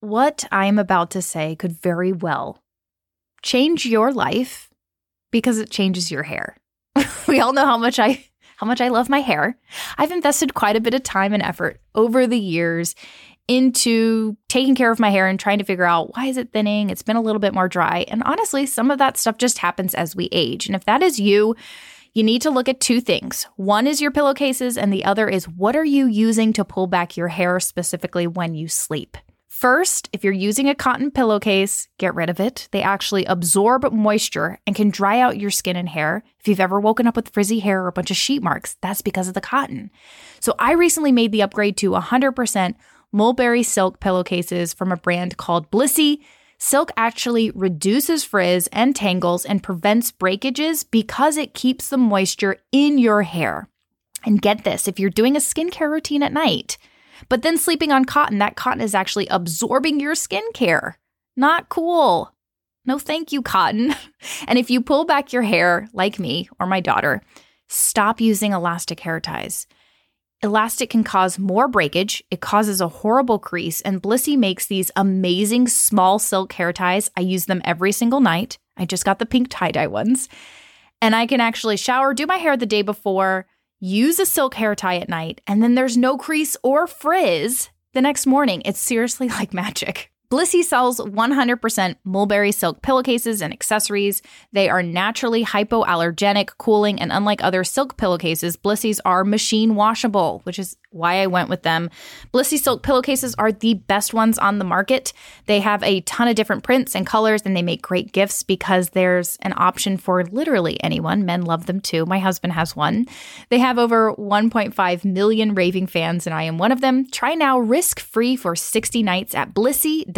what I am about to say could very well change your life because it changes your hair. we all know how much I how much I love my hair. I've invested quite a bit of time and effort over the years into taking care of my hair and trying to figure out why is it thinning? It's been a little bit more dry. And honestly, some of that stuff just happens as we age. And if that is you, you need to look at two things. One is your pillowcases and the other is what are you using to pull back your hair specifically when you sleep? First, if you're using a cotton pillowcase, get rid of it. They actually absorb moisture and can dry out your skin and hair. If you've ever woken up with frizzy hair or a bunch of sheet marks, that's because of the cotton. So I recently made the upgrade to 100% mulberry silk pillowcases from a brand called Blissy. Silk actually reduces frizz and tangles and prevents breakages because it keeps the moisture in your hair. And get this if you're doing a skincare routine at night, but then sleeping on cotton, that cotton is actually absorbing your skincare. Not cool. No, thank you, cotton. and if you pull back your hair, like me or my daughter, stop using elastic hair ties. Elastic can cause more breakage, it causes a horrible crease, and Blissy makes these amazing small silk hair ties. I use them every single night. I just got the pink tie dye ones. And I can actually shower, do my hair the day before, use a silk hair tie at night, and then there's no crease or frizz the next morning. It's seriously like magic. Blissy sells 100% mulberry silk pillowcases and accessories. They are naturally hypoallergenic, cooling, and unlike other silk pillowcases, Blissy's are machine washable, which is why I went with them. Blissy silk pillowcases are the best ones on the market. They have a ton of different prints and colors, and they make great gifts because there's an option for literally anyone. Men love them too. My husband has one. They have over 1.5 million raving fans, and I am one of them. Try now risk free for 60 nights at blissy.com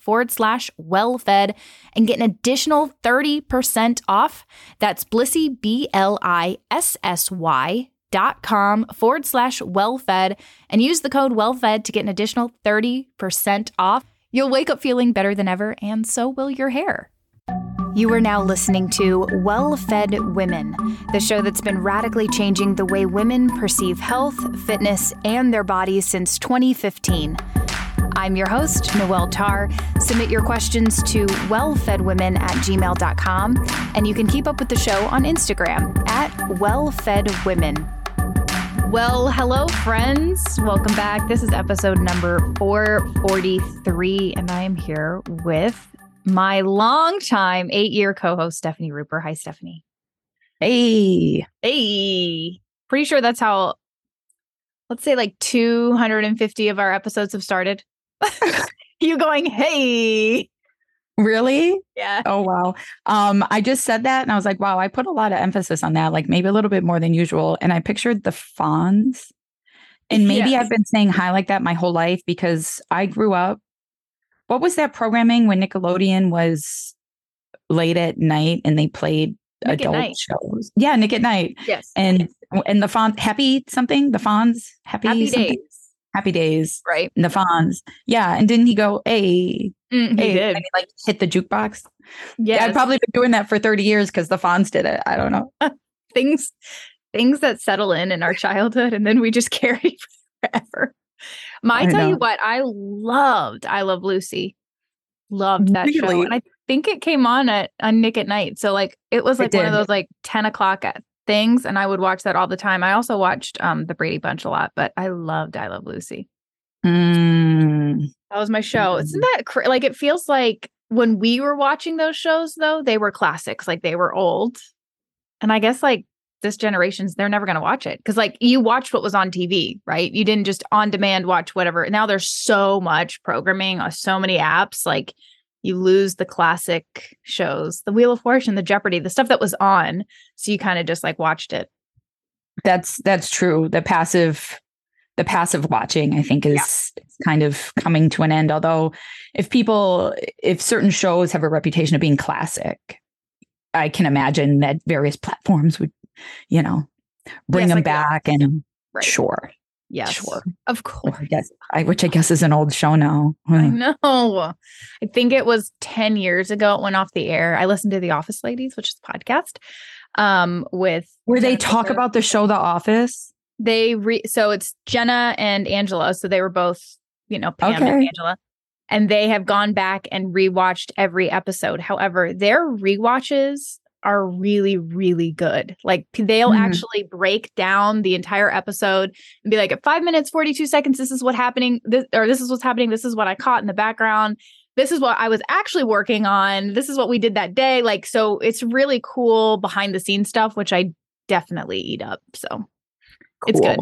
forward slash well fed and get an additional 30% off. That's blissy, B L I S S Y dot com forward slash wellfed and use the code wellfed to get an additional 30% off. You'll wake up feeling better than ever, and so will your hair. You are now listening to Well Fed Women, the show that's been radically changing the way women perceive health, fitness, and their bodies since 2015. I'm your host, Noelle Tarr. Submit your questions to wellfedwomen at gmail.com, and you can keep up with the show on Instagram at wellfedwomen. Well, hello, friends. Welcome back. This is episode number 443, and I am here with my longtime eight year co host, Stefani Ruper. Hi, Stefani. Hey. Hey. Pretty sure that's how, let's say, like 250 of our episodes have started. you going, hey. Really? Yeah. Oh wow. Um, I just said that and I was like, wow, I put a lot of emphasis on that, like maybe a little bit more than usual. And I pictured the Fonz. And maybe yes. I've been saying hi like that my whole life because I grew up. What was that programming when Nickelodeon was late at night and they played Nick adult shows? Yeah, Nick at Night. Yes. And and the Fonz happy something, the Fonz happy, happy days. Happy Days. Right. And the Fonz. Yeah. And didn't he go, hey, mm, he hey, did. he, like hit the jukebox? Yeah. I've probably been doing that for 30 years because the Fonz did it. I don't know. things things that settle in in our childhood and then we just carry forever. My, I, tell know. you what, I loved I Love Lucy. Loved that really? show. And I think it came on at on Nick at Night. So like it was like it one of those like 10 o'clock at things and I would watch that all the time. I also watched um the Brady Bunch a lot, but I loved I Love Lucy. Mm. That was my show. Mm. Isn't that cr- like it feels like when we were watching those shows though, they were classics, like they were old. And I guess like this generation's they're never going to watch it cuz like you watched what was on TV, right? You didn't just on demand watch whatever. Now there's so much programming, uh, so many apps like you lose the classic shows, the Wheel of Fortune, the Jeopardy, the stuff that was on. So you kind of just like watched it. That's that's true. The passive the passive watching I think is yeah. kind of coming to an end. Although if people if certain shows have a reputation of being classic, I can imagine that various platforms would, you know, bring yes, them like back and right. sure. Yes, sure, of course. Yes, I, which I guess is an old show now. I know. I think it was ten years ago. It went off the air. I listened to the Office Ladies, which is a podcast. Um, with where they talk about the show The Office. They re so it's Jenna and Angela. So they were both, you know, Pam okay. and Angela. and they have gone back and rewatched every episode. However, their rewatches are really, really good. Like they'll mm-hmm. actually break down the entire episode and be like, at five minutes, 42 seconds, this is what happening. This or this is what's happening. This is what I caught in the background. This is what I was actually working on. This is what we did that day. Like, so it's really cool behind the scenes stuff, which I definitely eat up. So cool. it's good.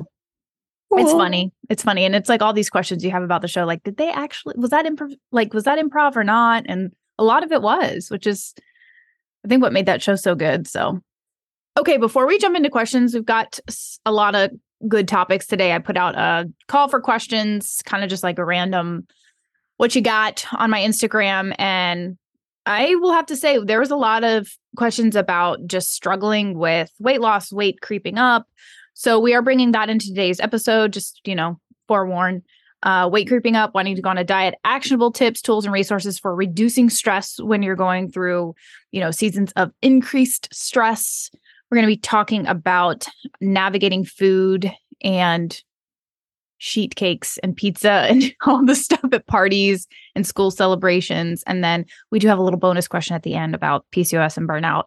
Cool. It's funny. It's funny. And it's like all these questions you have about the show. Like, did they actually, was that improv? Like, was that improv or not? And a lot of it was, which is, I think, what made that show so good. So, okay, before we jump into questions, we've got a lot of good topics today. I put out a call for questions, kind of just like a random what you got on my Instagram. And I will have to say, there was a lot of questions about just struggling with weight loss, weight creeping up, so we are bringing that into today's episode. Just you know, forewarn. Uh, weight creeping up, wanting to go on a diet, actionable tips, tools, and resources for reducing stress when you're going through, you know, seasons of increased stress. We're going to be talking about navigating food and sheet cakes and pizza and all the stuff at parties and school celebrations. And then we do have a little bonus question at the end about PCOS and burnout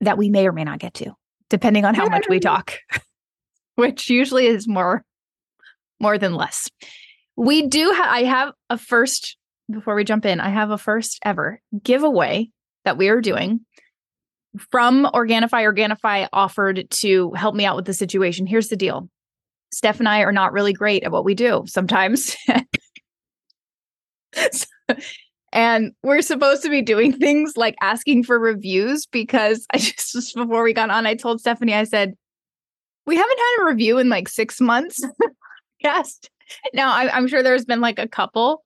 that we may or may not get to depending on how much we talk, which usually is more more than less. We do ha- I have a first before we jump in, I have a first ever giveaway that we are doing from Organifi. Organifi offered to help me out with the situation. Here's the deal. Steph and I are not really great at what we do sometimes. And we're supposed to be doing things like asking for reviews because I just, just before we got on, I told Stefani, I said, we haven't had a review in like six months. yes. Now I, I'm sure there's been like a couple,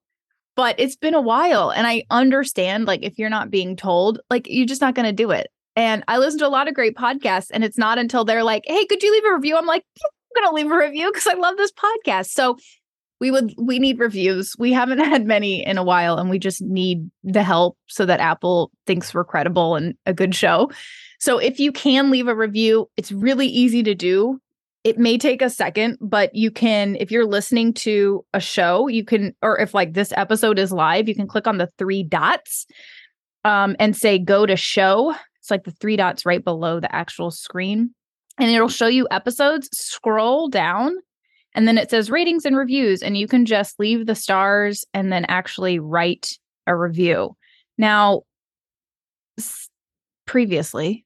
but it's been a while. And I understand, like, if you're not being told, like, you're just not going to do it. And I listen to a lot of great podcasts, and it's not until they're like, hey, could you leave a review? I'm like, I'm going to leave a review because I love this podcast. So we would we need reviews we haven't had many in a while and we just need the help so that apple thinks we're credible and a good show so if you can leave a review it's really easy to do it may take a second but you can if you're listening to a show you can or if like this episode is live you can click on the three dots um, and say go to show it's like the three dots right below the actual screen and it'll show you episodes scroll down and then it says ratings and reviews, and you can just leave the stars and then actually write a review. Now, previously,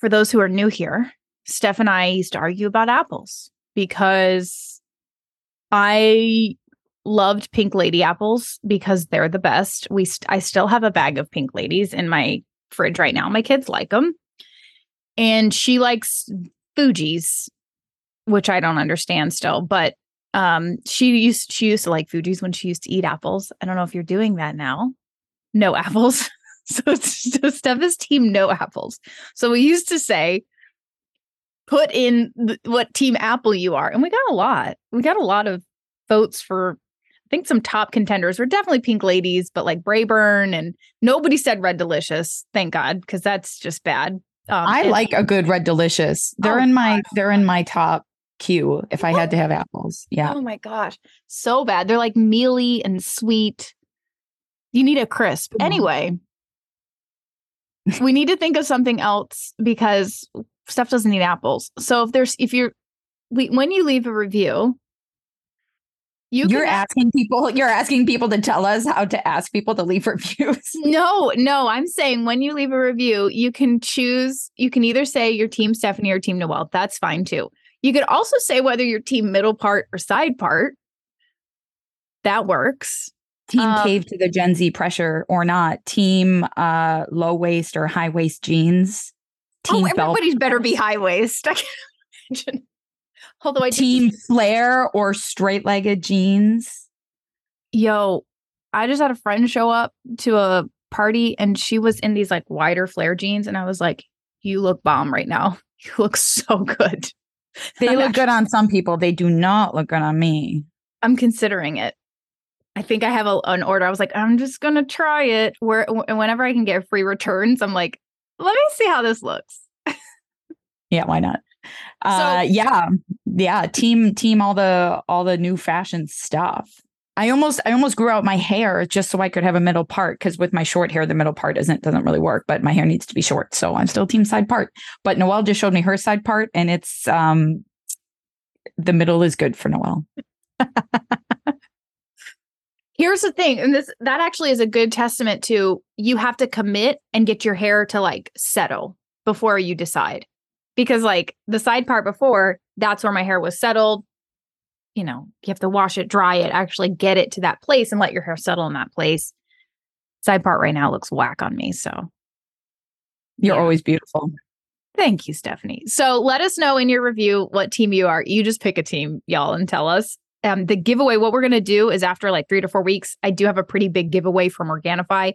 for those who are new here, Steph and I used to argue about apples because I loved pink lady apples because they're the best. We st- I still have a bag of pink ladies in my fridge right now. My kids like them. And she likes Fuji's which I don't understand still, but um she used she used to like Fuji's when she used to eat apples. I don't know if you're doing that now. No apples. so, so Steph is team no apples. So we used to say put in th- what team apple you are and we got a lot. We got a lot of votes for I think some top contenders were definitely Pink Ladies, but like Braeburn and nobody said Red Delicious. Thank God, because that's just bad. Um, I like a good Red Delicious. They're oh, in my God. they're in my top queue if I had to have apples. Yeah. Oh my gosh. So bad. They're like mealy and sweet. You need a crisp. Mm. Anyway, we need to think of something else because stuff doesn't need apples. So if there's if you're we, when you leave a review, you you're asking people you're asking people to tell us how to ask people to leave reviews. no, no, I'm saying when you leave a review, you can choose you can either say your team Stefani or team Noelle. That's fine too. You could also say whether your team middle part or side part. That works. Team um, cave to the Gen Z pressure or not. Team uh, low waist or high waist jeans. Oh, team oh, everybody's better be high waist. I can imagine. Although I team flare or straight legged jeans. Yo, I just had a friend show up to a party and she was in these like wider flare jeans. And I was like, you look bomb right now. You look so good. They look good on some people. They do not look good on me. I'm considering it. I think I have a, an order. I was like, I'm just gonna try it. Where and whenever I can get free returns, I'm like, let me see how this looks. yeah, why not? Uh, so, yeah, yeah. Team, team, all the all the new fashion stuff. I almost I almost grew out my hair just so I could have a middle part because with my short hair the middle part isn't doesn't really work but my hair needs to be short so I'm still team side part but Noelle just showed me her side part and it's um the middle is good for Noelle. Here's the thing and this that actually is a good testament to you have to commit and get your hair to like settle before you decide because like the side part before that's where my hair was settled you know, you have to wash it, dry it, actually get it to that place and let your hair settle in that place. Side part right now looks whack on me. So you're yeah. always beautiful. Thank you, Stefani. So let us know in your review what team you are. You just pick a team, y'all, and tell us. Um, the giveaway, what we're going to do is after like three to four weeks, I do have a pretty big giveaway from Organifi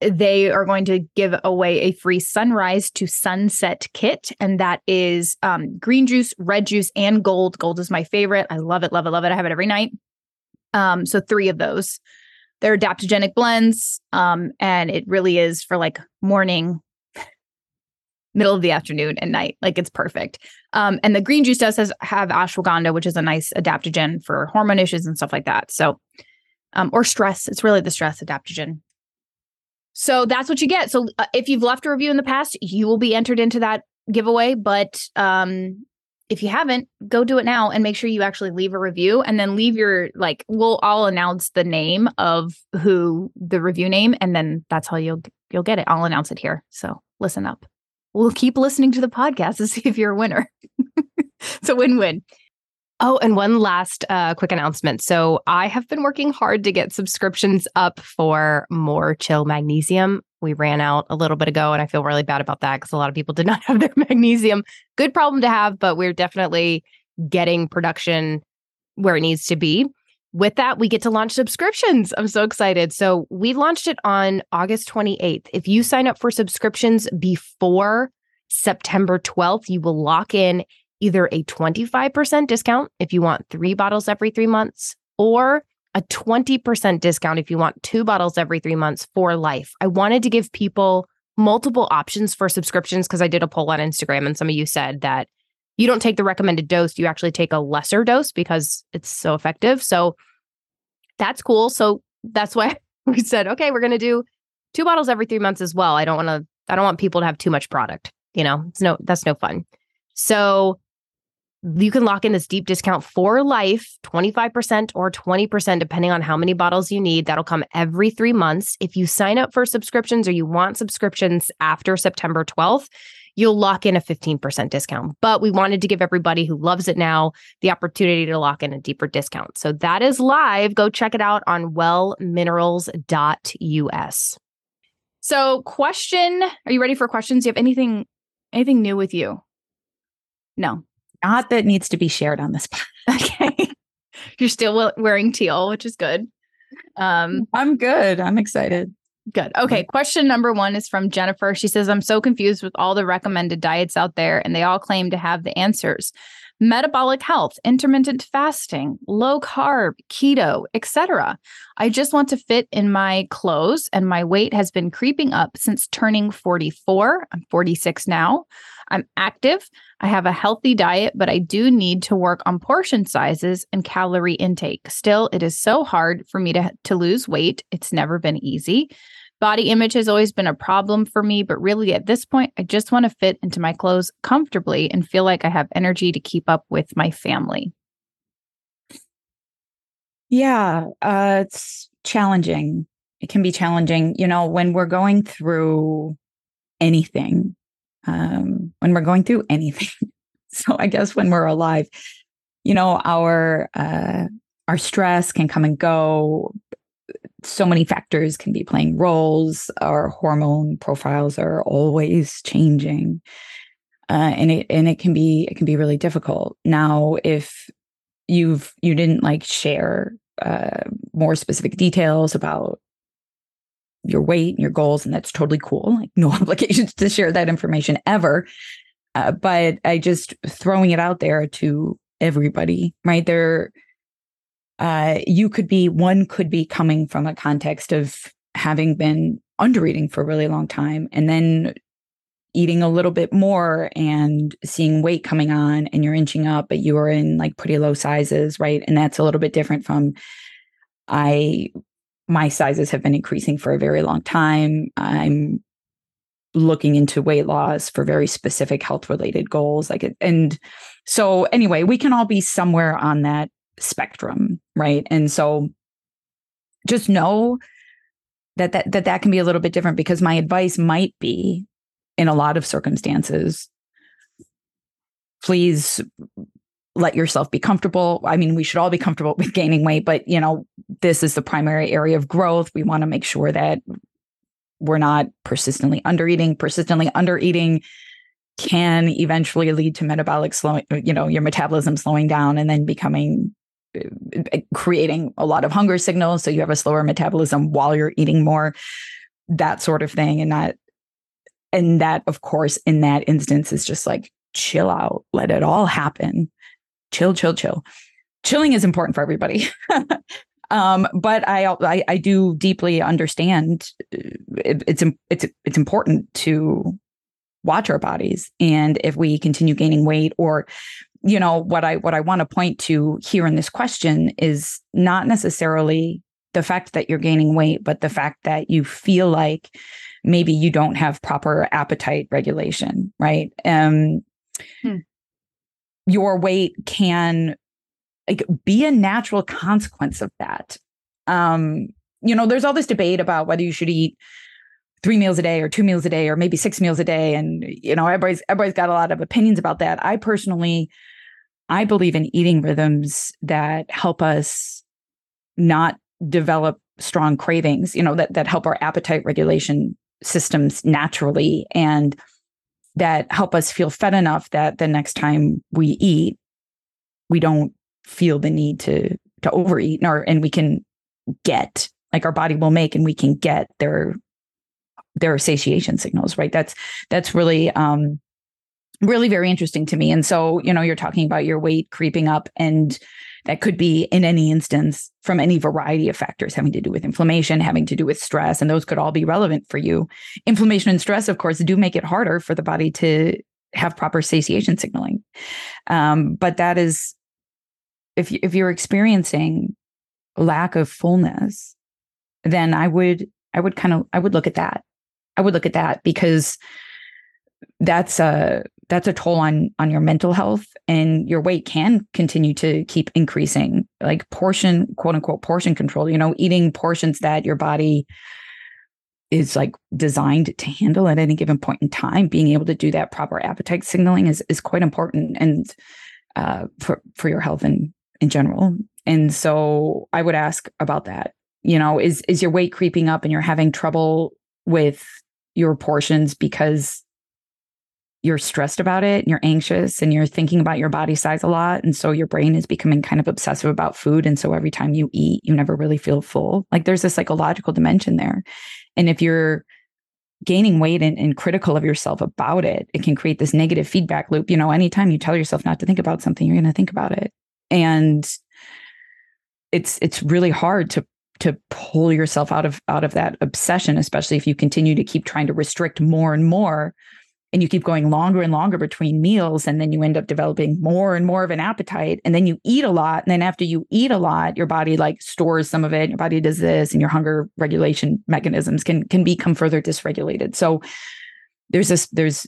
they are going to give away a free sunrise to sunset kit. And that is um, green juice, red juice, and gold. Gold is my favorite. I love it, love it, love it. I have it every night. Um, so three of those. They're adaptogenic blends. Um, and it really is for like morning, middle of the afternoon, and night. Like it's perfect. Um, and the green juice does has, have ashwagandha, which is a nice adaptogen for hormone issues and stuff like that. So, um, or stress. It's really the stress adaptogen. So that's what you get. So uh, if you've left a review in the past, you will be entered into that giveaway. But um, if you haven't, go do it now and make sure you actually leave a review and then leave your like. We'll all announce the name of who the review name, and then that's how you'll you'll get it. I'll announce it here. So listen up. We'll keep listening to the podcast to see if you're a winner. it's a win-win. Oh, and one last uh, quick announcement. So I have been working hard to get subscriptions up for more chill magnesium. We ran out a little bit ago, and I feel really bad about that because a lot of people did not have their magnesium. Good problem to have, but we're definitely getting production where it needs to be. With that, we get to launch subscriptions. I'm so excited. So we launched it on August 28th. If you sign up for subscriptions before September 12th, you will lock in either a 25% discount if you want three bottles every three months or a 20% discount if you want two bottles every three months for life. I wanted to give people multiple options for subscriptions because I did a poll on Instagram and some of you said that you don't take the recommended dose, you actually take a lesser dose because it's so effective. So that's cool. So that's why we said, okay, we're going to do two bottles every three months as well. I don't want to, I don't want people to have too much product. You know, it's no, that's no fun. So you can lock in this deep discount for life 25% or 20% depending on how many bottles you need that'll come every 3 months if you sign up for subscriptions or you want subscriptions after September 12th you'll lock in a 15% discount but we wanted to give everybody who loves it now the opportunity to lock in a deeper discount so that is live go check it out on wellminerals.us so question are you ready for questions do you have anything anything new with you no not that needs to be shared on this. podcast. okay. You're still wearing teal, which is good. Um, I'm good. I'm excited. Good. Okay. Question number one is from Jennifer. She says, I'm so confused with all the recommended diets out there, and they all claim to have the answers metabolic health, intermittent fasting, low carb, keto, etc. I just want to fit in my clothes, and my weight has been creeping up since turning 44. I'm 46 now. I'm active. I have a healthy diet, but I do need to work on portion sizes and calorie intake. Still, it is so hard for me to, to lose weight. It's never been easy. Body image has always been a problem for me, but really at this point, I just want to fit into my clothes comfortably and feel like I have energy to keep up with my family. Yeah, uh, it's challenging. It can be challenging. You know, when we're going through anything, um, when we're going through anything. so I guess when we're alive, you know, our uh, our stress can come and go. So many factors can be playing roles. Our hormone profiles are always changing, uh, and it and it can be it can be really difficult. Now, if you've you didn't like share uh, more specific details about your weight and your goals, and that's totally cool. Like no obligations to share that information ever. Uh, but I just throwing it out there to everybody, right? There, uh, you could be one could be coming from a context of having been under eating for a really long time, and then eating a little bit more and seeing weight coming on, and you're inching up, but you are in like pretty low sizes, right? And that's a little bit different from I my sizes have been increasing for a very long time. I'm looking into weight loss for very specific health related goals like and so anyway we can all be somewhere on that spectrum right and so just know that that that, that can be a little bit different because my advice might be in a lot of circumstances please let yourself be comfortable. I mean, we should all be comfortable with gaining weight, but you know, this is the primary area of growth. We want to make sure that we're not persistently under eating. Persistently under eating can eventually lead to metabolic slowing, you know, your metabolism slowing down and then becoming uh, creating a lot of hunger signals. So you have a slower metabolism while you're eating more, that sort of thing. And that, and that, of course, in that instance is just like chill out, let it all happen. Chill, chill, chill. Chilling is important for everybody. Um, but I, I, I do deeply understand uh, it, it's it's it's important to watch our bodies, and if we continue gaining weight, or you know what I what I want to point to here in this question is not necessarily the fact that you're gaining weight, but the fact that you feel like maybe you don't have proper appetite regulation, right? Um, hmm. Your weight can like be a natural consequence of that. Um you know there's all this debate about whether you should eat three meals a day or two meals a day or maybe six meals a day and you know everybody's everybody's got a lot of opinions about that. I personally i believe in eating rhythms that help us not develop strong cravings you know that that help our appetite regulation systems naturally and that help us feel fed enough that the next time we eat we don't feel the need to to overeat or and we can get like our body will make and we can get their their satiation signals right? That's that's really um really very interesting to me. And so you know you're talking about your weight creeping up and that could be in any instance from any variety of factors having to do with inflammation having to do with stress and those could all be relevant for you inflammation and stress of course do make it harder for the body to have proper satiation signaling um, but that is if if you're experiencing lack of fullness, then I would I would kind of I would look at that. I would look at that because that's a that's a toll on on your mental health and your weight can continue to keep increasing like portion quote unquote portion control you know eating portions that your body is like designed to handle at any given point in time being able to do that proper appetite signaling is is quite important and uh, for for your health and in general. And so I would ask about that. You know, is is your weight creeping up and you're having trouble with your portions because you're stressed about it and you're anxious and you're thinking about your body size a lot and so your brain is becoming kind of obsessive about food and so every time you eat you never really feel full. Like there's a psychological dimension there. And if you're gaining weight and, and, critical of yourself about it it can create this negative feedback loop. You know anytime you tell yourself not to think about something you're going to think about it. And it's it's really hard to to pull yourself out of out of that obsession especially if you continue to keep trying to restrict more and more and you keep going longer and longer between meals and then you end up developing more and more of an appetite and then you eat a lot and then after you eat a lot your body like stores some of it your body does this and your hunger regulation mechanisms can can become further dysregulated so there's this there's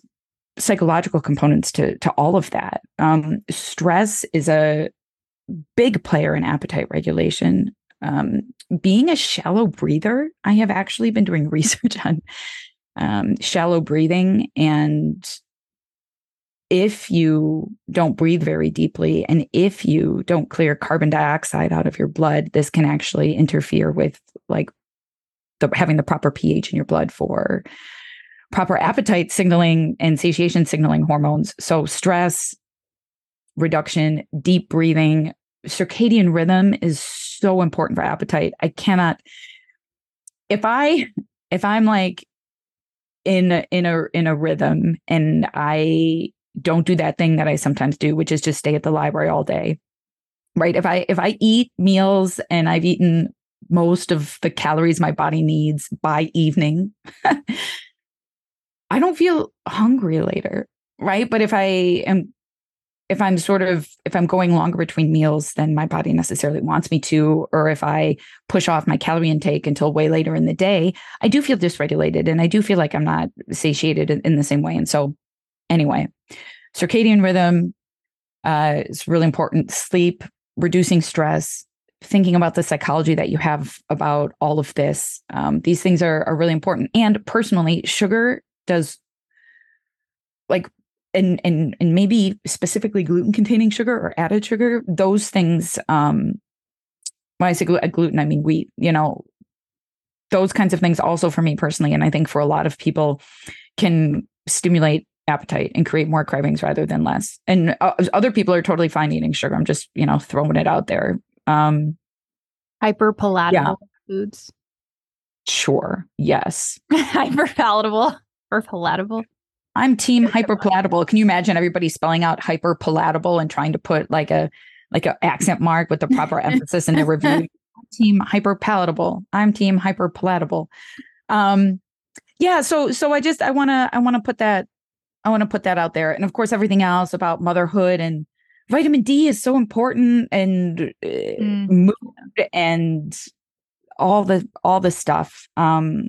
psychological components to to all of that um, stress is a big player in appetite regulation. Um, being a shallow breather, I have actually been doing research on um, shallow breathing. And if you don't breathe very deeply and if you don't clear carbon dioxide out of your blood, this can actually interfere with like the, having the proper pH in your blood for proper appetite signaling and satiation signaling hormones. So, stress reduction, deep breathing, circadian rhythm is so important for appetite. I cannot if I if I'm like in a, in a in a rhythm and I don't do that thing that I sometimes do, which is just stay at the library all day. Right? If I if I eat meals and I've eaten most of the calories my body needs by evening, I don't feel hungry later. Right. But if I am if I'm sort of if I'm going longer between meals than my body necessarily wants me to, or if I push off my calorie intake until way later in the day, I do feel dysregulated and I do feel like I'm not satiated in, the same way. And so, anyway, circadian rhythm uh, is really important. Sleep, reducing stress, thinking about the psychology that you have about all of this. Um, these things are are really important. And personally, sugar does like and and and maybe specifically gluten containing sugar or added sugar those things um when i say gl- gluten i mean wheat you know those kinds of things also for me personally and i think for a lot of people can stimulate appetite and create more cravings rather than less. And uh, other people are totally fine eating sugar i'm just you know throwing it out there. Um hyper palatable yeah. foods? Sure yes. Hyper palatable or palatable I'm team hyperpalatable. Can you imagine everybody spelling out hyperpalatable and trying to put like a like an accent mark with the proper emphasis in their review? team hyperpalatable. I'm team hyperpalatable. Um yeah, so so I just I want to I want to put that I want to put that out there. And of course everything else about motherhood and vitamin D is so important and uh, mm. mood and all the all the stuff. Um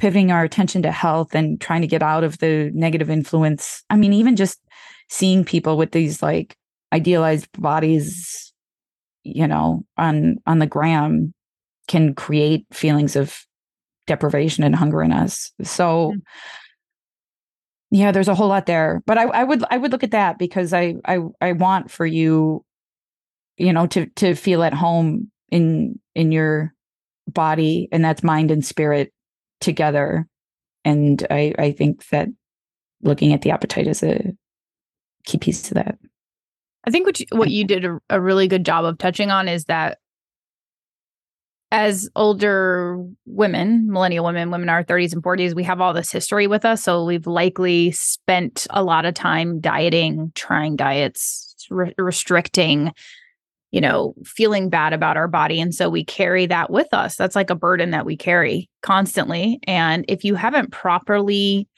pivoting our attention to health and trying to get out of the negative influence. I mean, even just seeing people with these like idealized bodies, you know, on on the gram can create feelings of deprivation and hunger in us. So mm-hmm. yeah, there's a whole lot there. But I, I would I would look at that because I I I want for you, you know, to to feel at home in in your body and that's mind and spirit together. And I, I think that looking at the appetite is a key piece to that. I think what you, what you did a, a really good job of touching on is that as older women, millennial women, women in our 30s and 40s, we have all this history with us. So we've likely spent a lot of time dieting, trying diets, re- restricting, you know, feeling bad about our body. And so we carry that with us. That's like a burden that we carry constantly. And if you haven't properly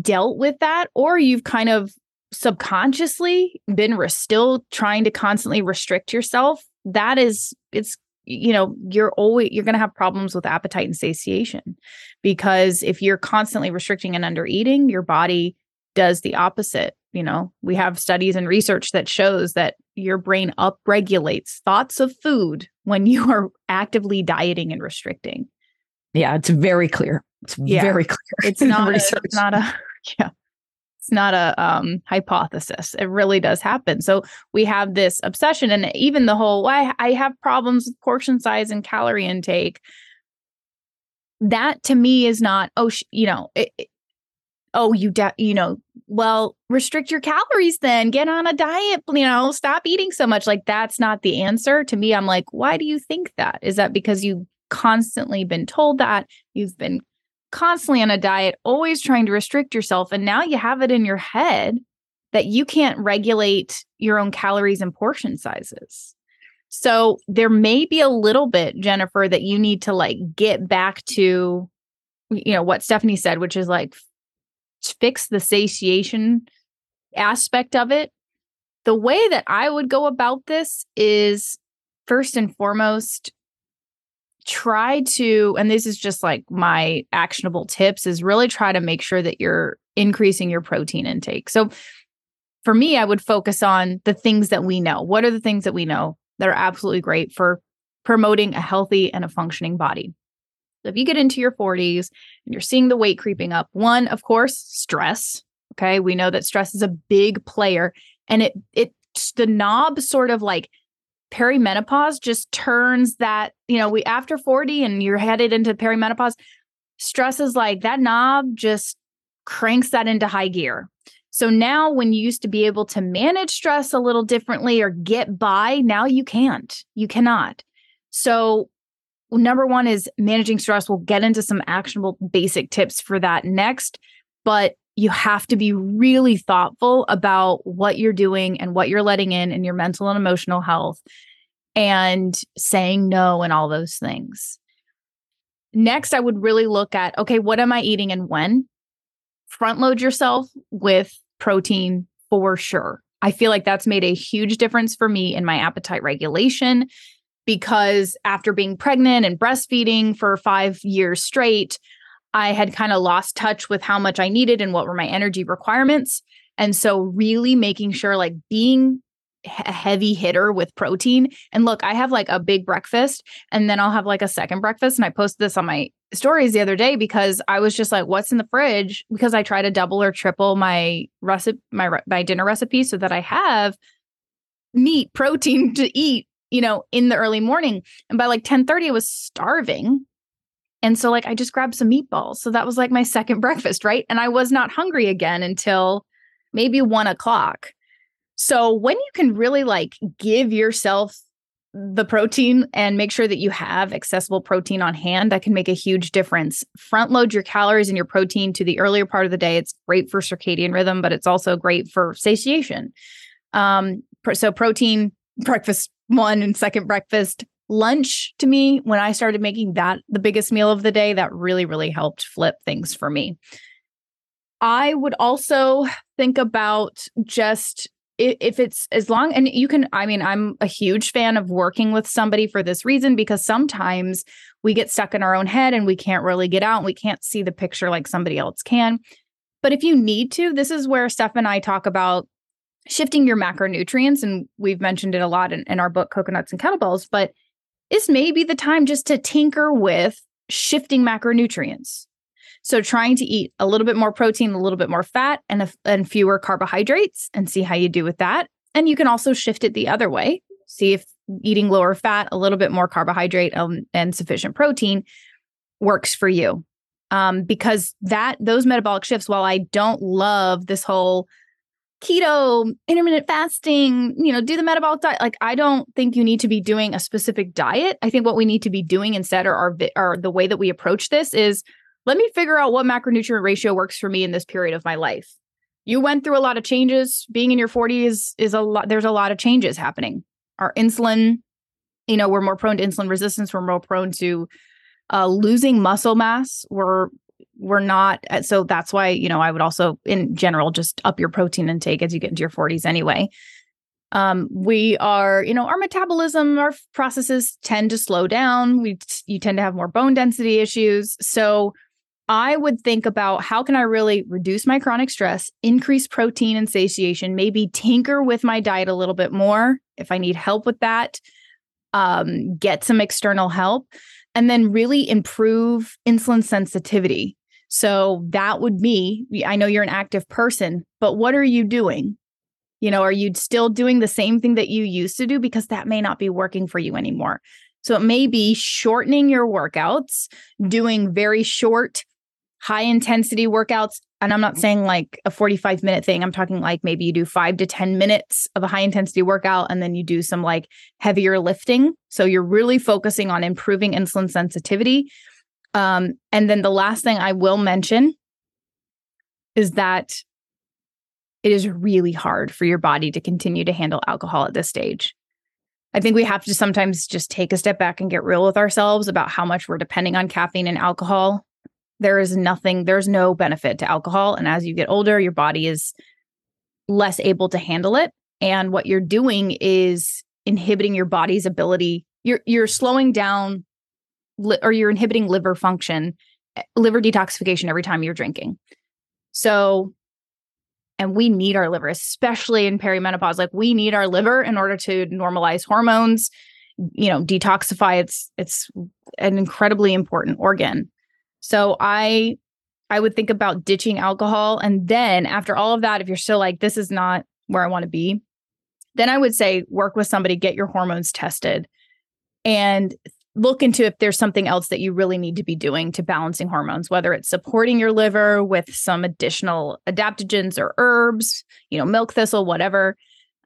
dealt with that, or you've kind of subconsciously been re- still trying to constantly restrict yourself, that is, it's, you know, you're always, you're going to have problems with appetite and satiation because if you're constantly restricting and under eating, your body does the opposite you know we have studies and research that shows that your brain upregulates thoughts of food when you are actively dieting and restricting. Yeah it's very clear. It's yeah. very clear it's not. A, it's not a yeah it's not a um, hypothesis. It really does happen. So we have this obsession and even the whole why i have problems with portion size and calorie intake. That to me is not oh sh- you know it, it, oh you de- you know well restrict your calories then get on a diet you know stop eating so much. Like that's not the answer. To me i'm like why do you think that? Is that because you've constantly been told that? You've been constantly on a diet always trying to restrict yourself and now you have it in your head that you can't regulate your own calories and portion sizes. So there may be a little bit jennifer that you need to like get back to you know what stephanie said which is like fix the satiation aspect of it, the way that I would go about this is first and foremost, try to, and this is just like my actionable tips, is really try to make sure that you're increasing your protein intake. So for me, I would focus on the things that we know. What are the things that we know that are absolutely great for promoting a healthy and a functioning body? So if you get into your 40s and you're seeing the weight creeping up, one, of course, stress. Okay. We know that stress is a big player and it, it, the knob sort of like perimenopause just turns that, you know, we after 40 and you're headed into perimenopause, stress is like that knob just cranks that into high gear. So now, when you used to be able to manage stress a little differently or get by, now you can't. You cannot. So, number one is managing stress. We'll get into some actionable basic tips for that next, but you have to be really thoughtful about what you're doing and what you're letting in in your mental and emotional health and saying no and all those things. Next, I would really look at okay, what am I eating and when? Front load yourself with protein for sure. I feel like that's made a huge difference for me in my appetite regulation because after being pregnant and breastfeeding for five years straight, I had kind of lost touch with how much I needed and what were my energy requirements. And so, really making sure, like, being a heavy hitter with protein. And look, I have like a big breakfast and then I'll have like a second breakfast. And I posted this on my stories the other day because I was just like, what's in the fridge? Because I try to double or triple my recipe, my, my dinner recipe so that I have meat, protein to eat, you know, in the early morning. And by like 10 30, I was starving. And so like I just grabbed some meatballs. So that was like my second breakfast, right? And I was not hungry again until maybe one o'clock. So when you can really like give yourself the protein and make sure that you have accessible protein on hand, that can make a huge difference. Front load your calories and your protein to the earlier part of the day. It's great for circadian rhythm, but it's also great for satiation. Um, so protein breakfast one and second breakfast lunch to me when i started making that the biggest meal of the day that really really helped flip things for me. I would also think about just if it's as long and you can i mean i'm a huge fan of working with somebody for this reason because sometimes we get stuck in our own head and we can't really get out and we can't see the picture like somebody else can. But if you need to this is where steph and i talk about shifting your macronutrients and we've mentioned it a lot in, in our book coconuts and kettlebells but this may be the time just to tinker with shifting macronutrients so trying to eat a little bit more protein, a little bit more fat, and a, and fewer carbohydrates, and see how you do with that. And you can also shift it the other way. See if eating lower fat, a little bit more carbohydrate, um, and sufficient protein works for you. Um, because that those metabolic shifts, while I don't love this whole keto, intermittent fasting, you know, do the metabolic diet. Like, I don't think you need to be doing a specific diet. I think what we need to be doing instead, or our, or the way that we approach this, is let me figure out what macronutrient ratio works for me in this period of my life. You went through a lot of changes. Being in your 40s is a lot, there's a lot of changes happening. Our insulin, you know, we're more prone to insulin resistance. We're more prone to uh, losing muscle mass. We're we're not uh, so that's why you know i would also in general just up your protein intake as you get into your 40s anyway. Um we are you know our metabolism our processes tend to slow down. We you tend to have more bone density issues. So I would think about how can I really reduce my chronic stress, increase protein and satiation, maybe tinker with my diet a little bit more if I need help with that, um, get some external help, and then really improve insulin sensitivity. So that would be, I know you're an active person, but what are you doing? You know, are you still doing the same thing that you used to do? Because that may not be working for you anymore. So it may be shortening your workouts, doing very short high intensity workouts. And I'm not mm-hmm. saying like a 45 minute thing. I'm talking like maybe you do five to 10 minutes of a high intensity workout and then you do some like heavier lifting. So you're really focusing on improving insulin sensitivity. Um, and then the last thing I will mention is that it is really hard for your body to continue to handle alcohol at this stage. I think we have to sometimes just take a step back and get real with ourselves about how much we're depending on caffeine and alcohol there is nothing, there's no benefit to alcohol. And as you get older, your body is less able to handle it. And what you're doing is inhibiting your body's ability. You're you're slowing down li- or you're inhibiting liver function, eh, liver detoxification every time you're drinking. So and we need our liver especially in perimenopause like we need our liver in order to normalize hormones you know detoxify. It's it's an incredibly important organ. So I I would think about ditching alcohol and then after all of that if you're still like this is not where I want to be, then I would say work with somebody, get your hormones tested. And look into if there's something else that you really need to be doing to balancing hormones whether it's supporting your liver with some additional adaptogens or herbs you know milk thistle whatever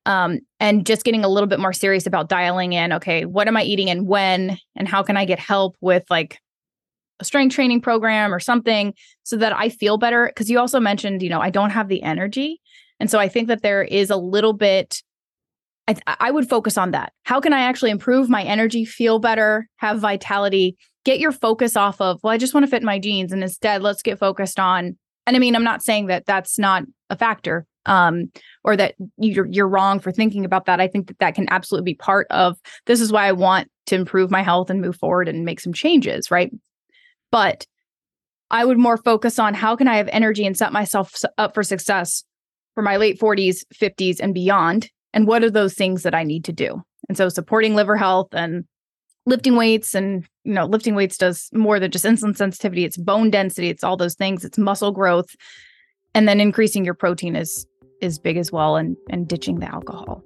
um, and just getting a little bit more serious about dialing in okay what am i eating and when and how can i get help with like a strength training program or something so that I feel better. Cause you also mentioned, you know, I don't have the energy. And so I think that there is a little bit, I, th- I would focus on that. How can I actually improve my energy, feel better, have vitality, get your focus off of, well, I just want to fit my jeans. And instead, let's get focused on, and I mean, I'm not saying that that's not a factor. um, or that you're you're wrong for thinking about that. I think that that can absolutely be part of this is why I want to improve my health and move forward and make some changes, right? But I would more focus on how can I have energy and set myself up for success for my late 40s, 50s and beyond and what are those things that I need to do? And so supporting liver health and lifting weights and you know lifting weights does more than just insulin sensitivity it's bone density it's all those things it's muscle growth and then increasing your protein is is big as well and and ditching the alcohol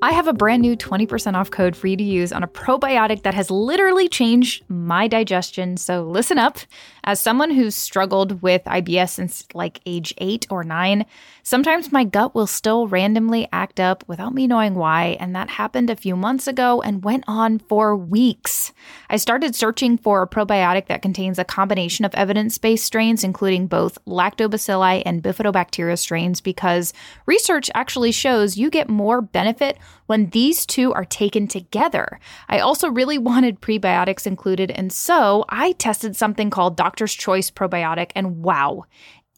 I have a brand new 20% off code for you to use on a probiotic that has literally changed my digestion. So listen up. As someone who's struggled with IBS since like age eight or nine, sometimes my gut will still randomly act up without me knowing why. And that happened a few months ago and went on for weeks. I started searching for a probiotic that contains a combination of evidence based strains, including both lactobacilli and bifidobacteria strains, because research actually shows you get more benefit when these two are taken together. I also really wanted prebiotics included, and so I tested something called Doctor's Choice Probiotic, and wow,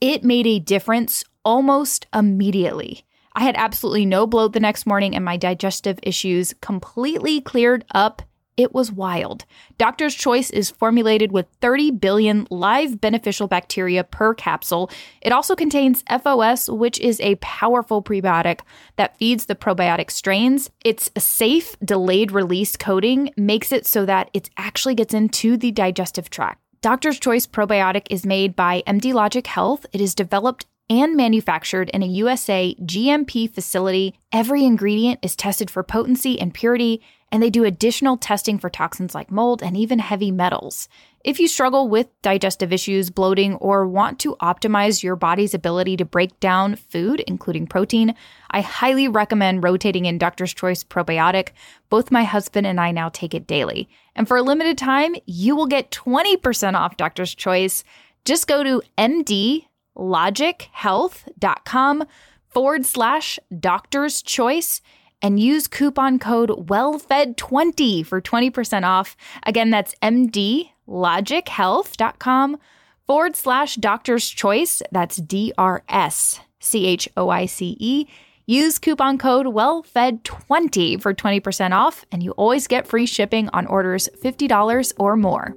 it made a difference almost immediately. I had absolutely no bloat the next morning, and my digestive issues completely cleared up it was wild. Doctor's Choice is formulated with 30 billion live beneficial bacteria per capsule. It also contains FOS, which is a powerful prebiotic that feeds the probiotic strains. Its safe, delayed release coating makes it so that it actually gets into the digestive tract. Doctor's Choice probiotic is made by MD Logic Health. It is developed and manufactured in a USA GMP facility. Every ingredient is tested for potency and purity and they do additional testing for toxins like mold and even heavy metals. If you struggle with digestive issues, bloating, or want to optimize your body's ability to break down food, including protein, I highly recommend rotating in Doctor's Choice Probiotic. Both my husband and I now take it daily. And for a limited time, you will get 20% off Doctor's Choice. Just go to mdlogichealth.com forward slash doctor's choice and use coupon code WELLFED20 for 20% off. Again, that's mdlogichealth.com forward slash doctor's choice. That's D R S C H O I C E. Use coupon code WELLFED20 for 20% off, and you always get free shipping on orders $50 or more.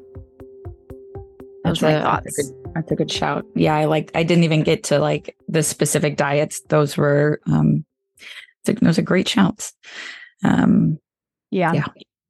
Those that's, a, that's, a good, that's a good shout. Yeah, I like I didn't even get to like the specific diets. Those were um those are great shouts. Um, yeah. yeah.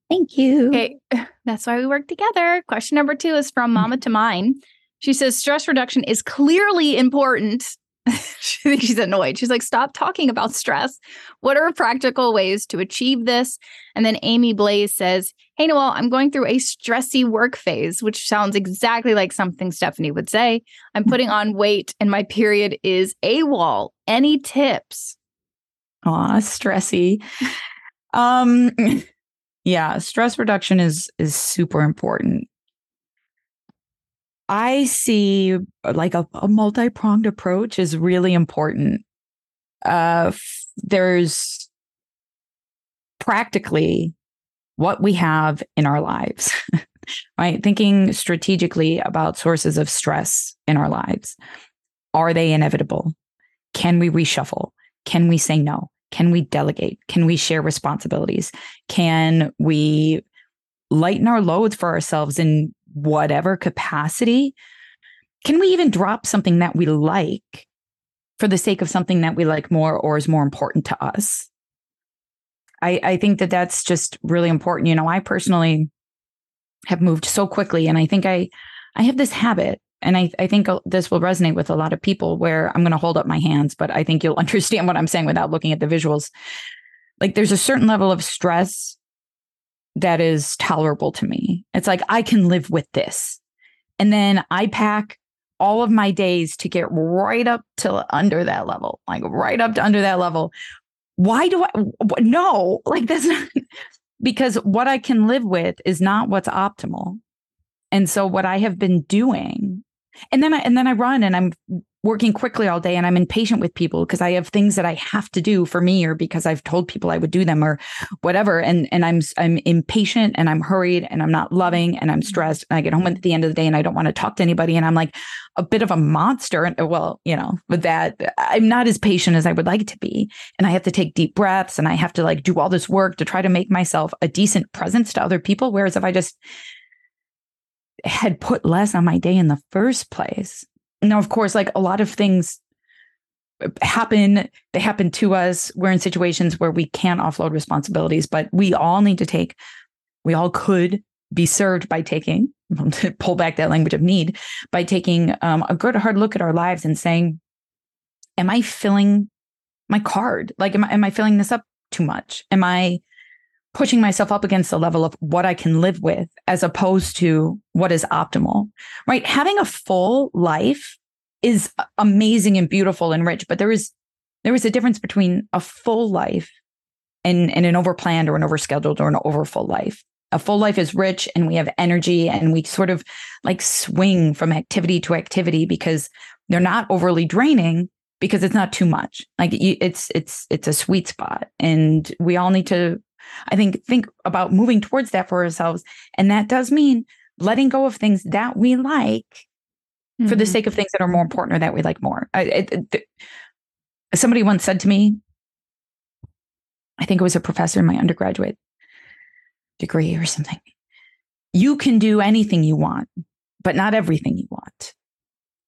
Thank you. Okay. That's why we work together. Question number two is from Mama to Mine. She says stress reduction is clearly important. she thinks she's annoyed. She's like, stop talking about stress. What are practical ways to achieve this? And then Amy Blaze says, Hey, Noelle, I'm going through a stressy work phase, which sounds exactly like something Stefani would say. I'm putting on weight and my period is AWOL. Any tips? Aw, stressy. Um, yeah, stress reduction is is super important. I see like a, a multi-pronged approach is really important. Uh, f- there's practically what we have in our lives, right? Thinking strategically about sources of stress in our lives. Are they inevitable? Can we reshuffle? Can we say no? Can we delegate? Can we share responsibilities? Can we lighten our loads for ourselves in whatever capacity? Can we even drop something that we like for the sake of something that we like more or is more important to us? I, I think that that's just really important. You know, I personally have moved so quickly, and I think I I have this habit and I, I think uh, this will resonate with a lot of people where I'm going to hold up my hands, but I think you'll understand what I'm saying without looking at the visuals. Like there's a certain level of stress that is tolerable to me. It's like I can live with this. And then I pack all of my days to get right up to under that level, like right up to under that level. Why do I? No, like that's not because what I can live with is not what's optimal. And so what I have been doing and then I and then I run and I'm working quickly all day and I'm impatient with people because I have things that I have to do for me or because I've told people I would do them or whatever and and I'm I'm impatient and I'm hurried and I'm not loving and I'm mm-hmm. stressed and I get home at the end of the day and I don't want to talk to anybody and I'm like a bit of a monster and well you know with that I'm not as patient as I would like to be and I have to take deep breaths and I have to like do all this work to try to make myself a decent presence to other people whereas if I just had put less on my day in the first place now, of course, like a lot of things happen, they happen to us. We're in situations where we can't offload responsibilities, but we all need to take, we all could be served by taking, pull back that language of need, by taking um, a good hard look at our lives and saying, Am I filling my card? Like, am I, am I filling this up too much? Am I pushing myself up against the level of what I can live with as opposed to what is optimal, right? Having a full life is amazing and beautiful and rich, but there is there is a difference between a full life and, and an overplanned or an overscheduled or an overfull life. A full life is rich and we have energy and we sort of like swing from activity to activity because they're not overly draining because it's not too much. Like it's it's it's a sweet spot and we all need to I think think about moving towards that for ourselves. And that does mean letting go of things that we like mm-hmm. for the mm-hmm. sake of things that are more important or that we like more. I, it, it, somebody once said to me, I think it was a professor in my undergraduate degree or something. You can do anything you want, but not everything you want.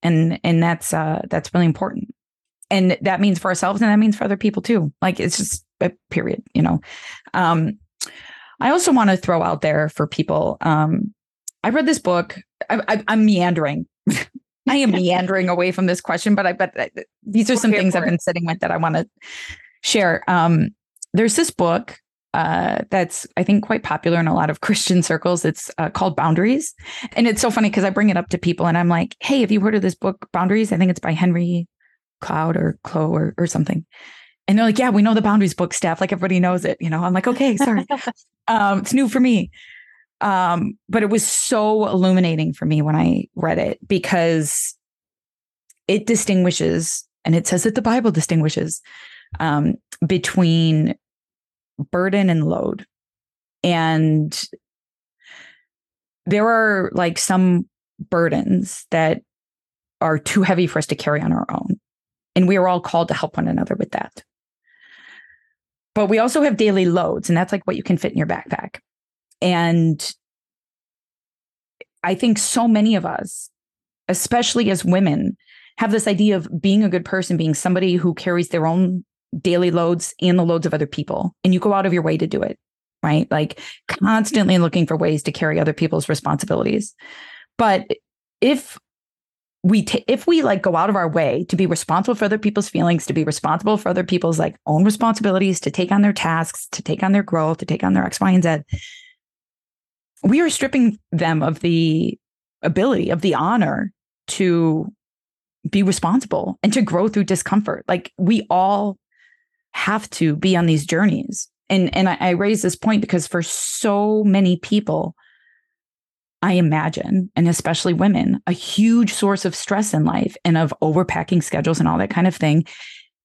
And and that's uh that's really important. And that means for ourselves and that means for other people too. Like it's just period you know um, i also want to throw out there for people um, i read this book I, am meandering i am meandering away from this question but i bet these are some things i've been sitting with that i want to share um, there's this book uh, that's I think quite popular in a lot of Christian circles. It's uh, called Boundaries, and it's so funny because I bring it up to people and I'm like, "Hey, have you heard of this book, Boundaries? I think it's by Henry Cloud or Clow or, or something." And they're like, yeah, we know the boundaries book Steph. Like everybody knows it. You know, I'm like, okay, sorry. um, it's new for me. Um, but it was so illuminating for me when I read it because it distinguishes, and it says that the Bible distinguishes um, between burden and load. And there are like some burdens that are too heavy for us to carry on our own. And we are all called to help one another with that. But we also have daily loads, and that's like what you can fit in your backpack. And I think so many of us, especially as women, have this idea of being a good person, being somebody who carries their own daily loads and the loads of other people. And you go out of your way to do it, right? Like constantly looking for ways to carry other people's responsibilities. But if we t- if we like go out of our way to be responsible for other people's feelings to be responsible for other people's like own responsibilities to take on their tasks to take on their growth to take on their x y and z we are stripping them of the ability of the honor to be responsible and to grow through discomfort. Like we all have to be on these journeys. And and I, I raise this point because for so many people I imagine, and especially women, a huge source of stress in life and of overpacking schedules and all that kind of thing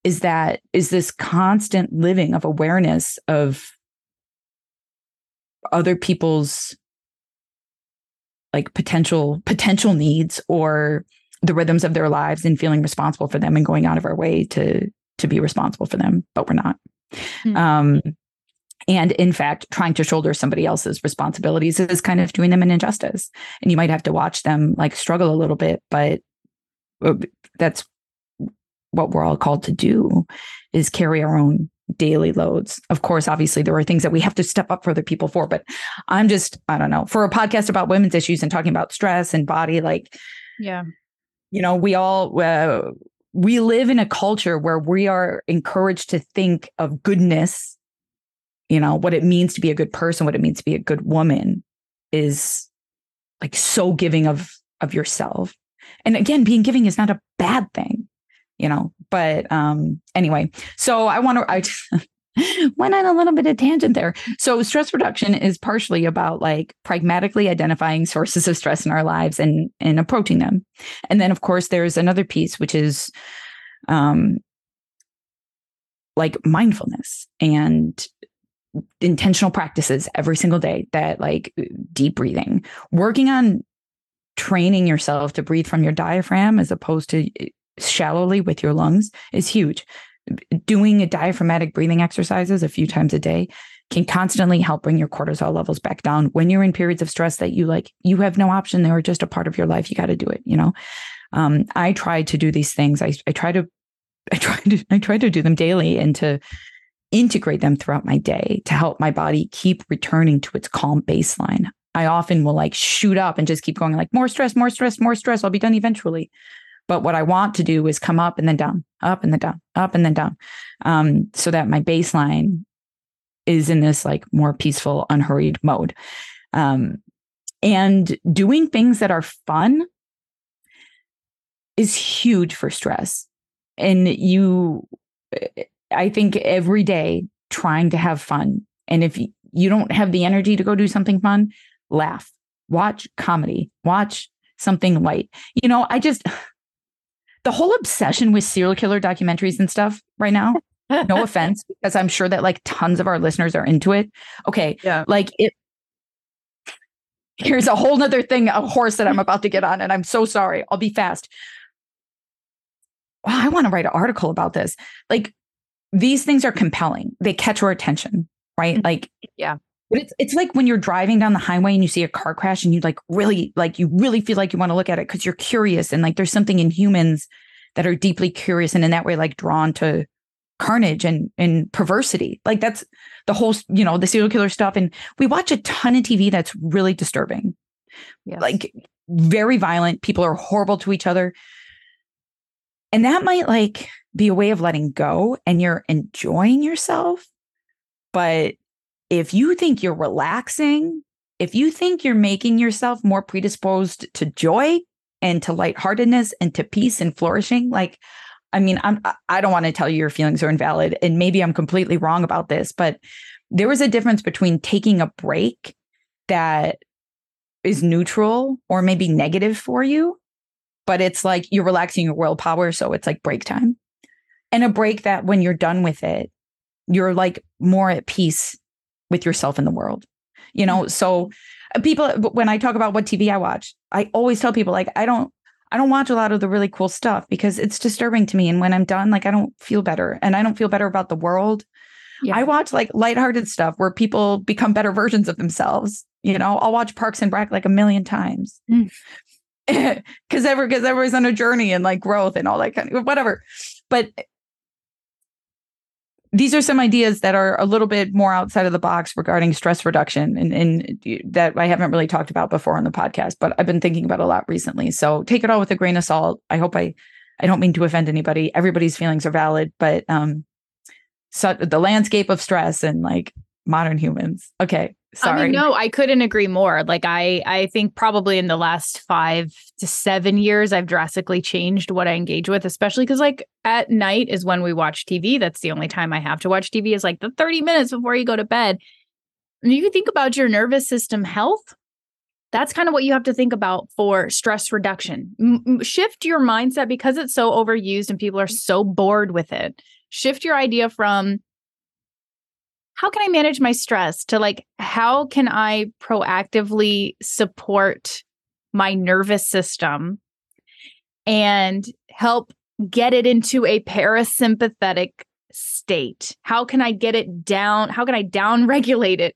is that is this constant living of awareness of other people's like potential potential needs or the rhythms of their lives and feeling responsible for them and going out of our way to to be responsible for them but we're not mm-hmm. um and in fact trying to shoulder somebody else's responsibilities is kind of doing them an injustice. And you might have to watch them like struggle a little bit but uh, that's what we're all called to do is carry our own daily loads. Of course obviously there are things that we have to step up for other people for but i'm just i don't know for a podcast about women's issues and talking about stress and body like yeah. you know we all uh, we live in a culture where we are encouraged to think of goodness you know what it means to be a good person what it means to be a good woman is like so giving of of yourself and again being giving is not a bad thing you know but um anyway so i want to i went on a little bit of tangent there. So stress reduction is partially about like pragmatically identifying sources of stress in our lives and and approaching them. And then of course there's another piece which is um like mindfulness and intentional practices every single day that like deep breathing, working on training yourself to breathe from your diaphragm as opposed to eh, shallowly with your lungs is huge. Doing diaphragmatic breathing exercises a few times a day can constantly help bring your cortisol levels back down when you're in periods of stress that you like you have no option. They are just a part of your life. You got to do it you know? Um, i try to do these things. I, I try to i try to i try to do them daily and to integrate them throughout my day to help my body keep returning to its calm baseline i often will like shoot up and just keep going like more stress more stress more stress i'll be done eventually but what I want to do is come up and then down, up and then down, up and then down, um, so that my baseline is in this like more peaceful, unhurried mode. Um, and doing things that are fun is huge for stress. And you, I think every day trying to have fun. And if you don't have the energy to go do something fun, laugh, watch comedy, watch something light. You know, I just, the whole obsession with serial killer documentaries and stuff right now. no offense, because I'm sure that like tons of our listeners are into it. Okay. Yeah. Like it here's a whole nother thing, a horse that I'm about to get on, and I'm so sorry. I'll be fast. Wow, I want to write an article about this. Like these things are compelling. They catch our attention, right? Mm-hmm. Like, yeah. But it's it's like when you're driving down the highway and you see a car crash and you like really like you really feel like you want to look at it because you're curious and like there's something in humans that are deeply curious and in that way like drawn to carnage and and perversity. Like that's the whole you know the serial killer stuff and we watch a ton of TV that's really disturbing. Yes. Like very violent, people are horrible to each other. And that might like be a way of letting go and you're enjoying yourself, but if you think you're relaxing, if you think you're making yourself more predisposed to joy and to lightheartedness and to peace and flourishing, like, I mean, I'm I don't want to tell you your feelings are invalid, and maybe I'm completely wrong about this, but there was a difference between taking a break that is neutral or maybe negative for you, but it's like you're relaxing your willpower, so it's like break time, and a break that when you're done with it, you're like more at peace with yourself in the world you know? So uh, people when i talk about what tv i watch i always tell people like i don't i don't watch a lot of the really cool stuff because it's disturbing to me and when i'm done like i don't feel better and i don't feel better about the world. Yeah. i watch like lighthearted stuff where people become better versions of themselves you know? I'll watch parks and rec like a million times. Because mm. ever because everyone's on a journey and like growth and all that kind of whatever. But these are some ideas that are a little bit more outside of the box regarding stress reduction and, and that I haven't really talked about before on the podcast, but I've been thinking about a lot recently. So take it all with a grain of salt. I hope I I don't mean to offend anybody. Everybody's feelings are valid, but um so the landscape of stress and like modern humans. Okay. Sorry. I mean, no, I couldn't agree more. Like I I think probably in the last 5 to 7 years I've drastically changed what I engage with, especially cuz like at night is when we watch TV. That's the only time I have to watch TV is like the 30 minutes before you go to bed. And you think about your nervous system health, that's kind of what you have to think about for stress reduction. M- shift your mindset because it's so overused and people are so bored with it. Shift your idea from how can I manage my stress to like, how can I proactively support my nervous system and help get it into a parasympathetic state? How can I get it down? How can I down regulate it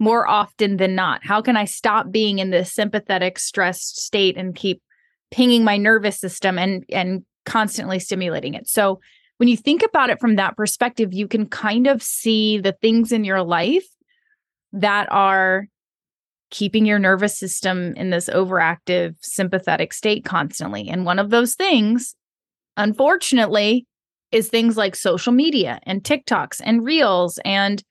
more often than not? How can I stop being in this sympathetic stressed state and keep pinging my nervous system and and constantly stimulating it? So when you think about it from that perspective, you can kind of see the things in your life that are keeping your nervous system in this overactive sympathetic state constantly. And one of those things, unfortunately, is things like social media and TikToks and reels and,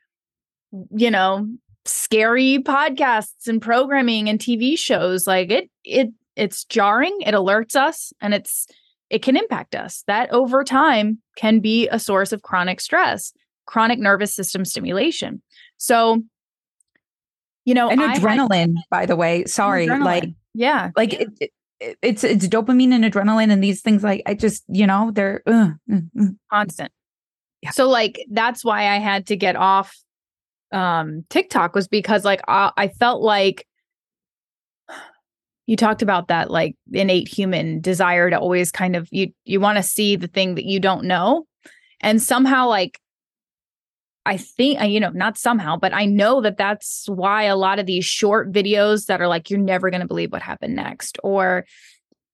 you know, scary podcasts and programming and TV shows. Like it, it, it's jarring. It alerts us and it's, it can impact us. That over time can be a source of chronic stress. chronic nervous system stimulation. So, you know, and I adrenaline, had, by the way. Sorry, like yeah, like it, it, it's it's dopamine and adrenaline and these things. Like I just you know they're uh, uh, uh. constant. Yeah. So like that's why I had to get off um TikTok was because like I, I felt like you talked about that like innate human desire to always kind of you you want to see the thing that you don't know. And somehow like I think, you know, not somehow, but I know that that's why a lot of these short videos that are like, you're never going to believe what happened next, or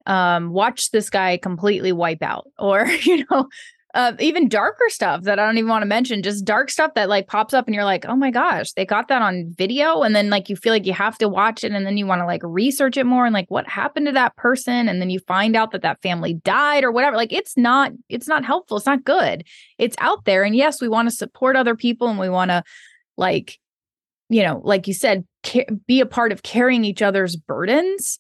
um, watch this guy completely wipe out, or, you know, uh, even darker stuff that I don't even want to mention, just dark stuff that like pops up and you're like, oh my gosh, they got that on video. And then like you feel like you have to watch it and then you want to like research it more and like what happened to that person. And then you find out that that family died or whatever. Like it's not, it's not helpful. It's not good. It's out there. And yes, we want to support other people and we want to like, you know, like you said, ca- be a part of carrying each other's burdens.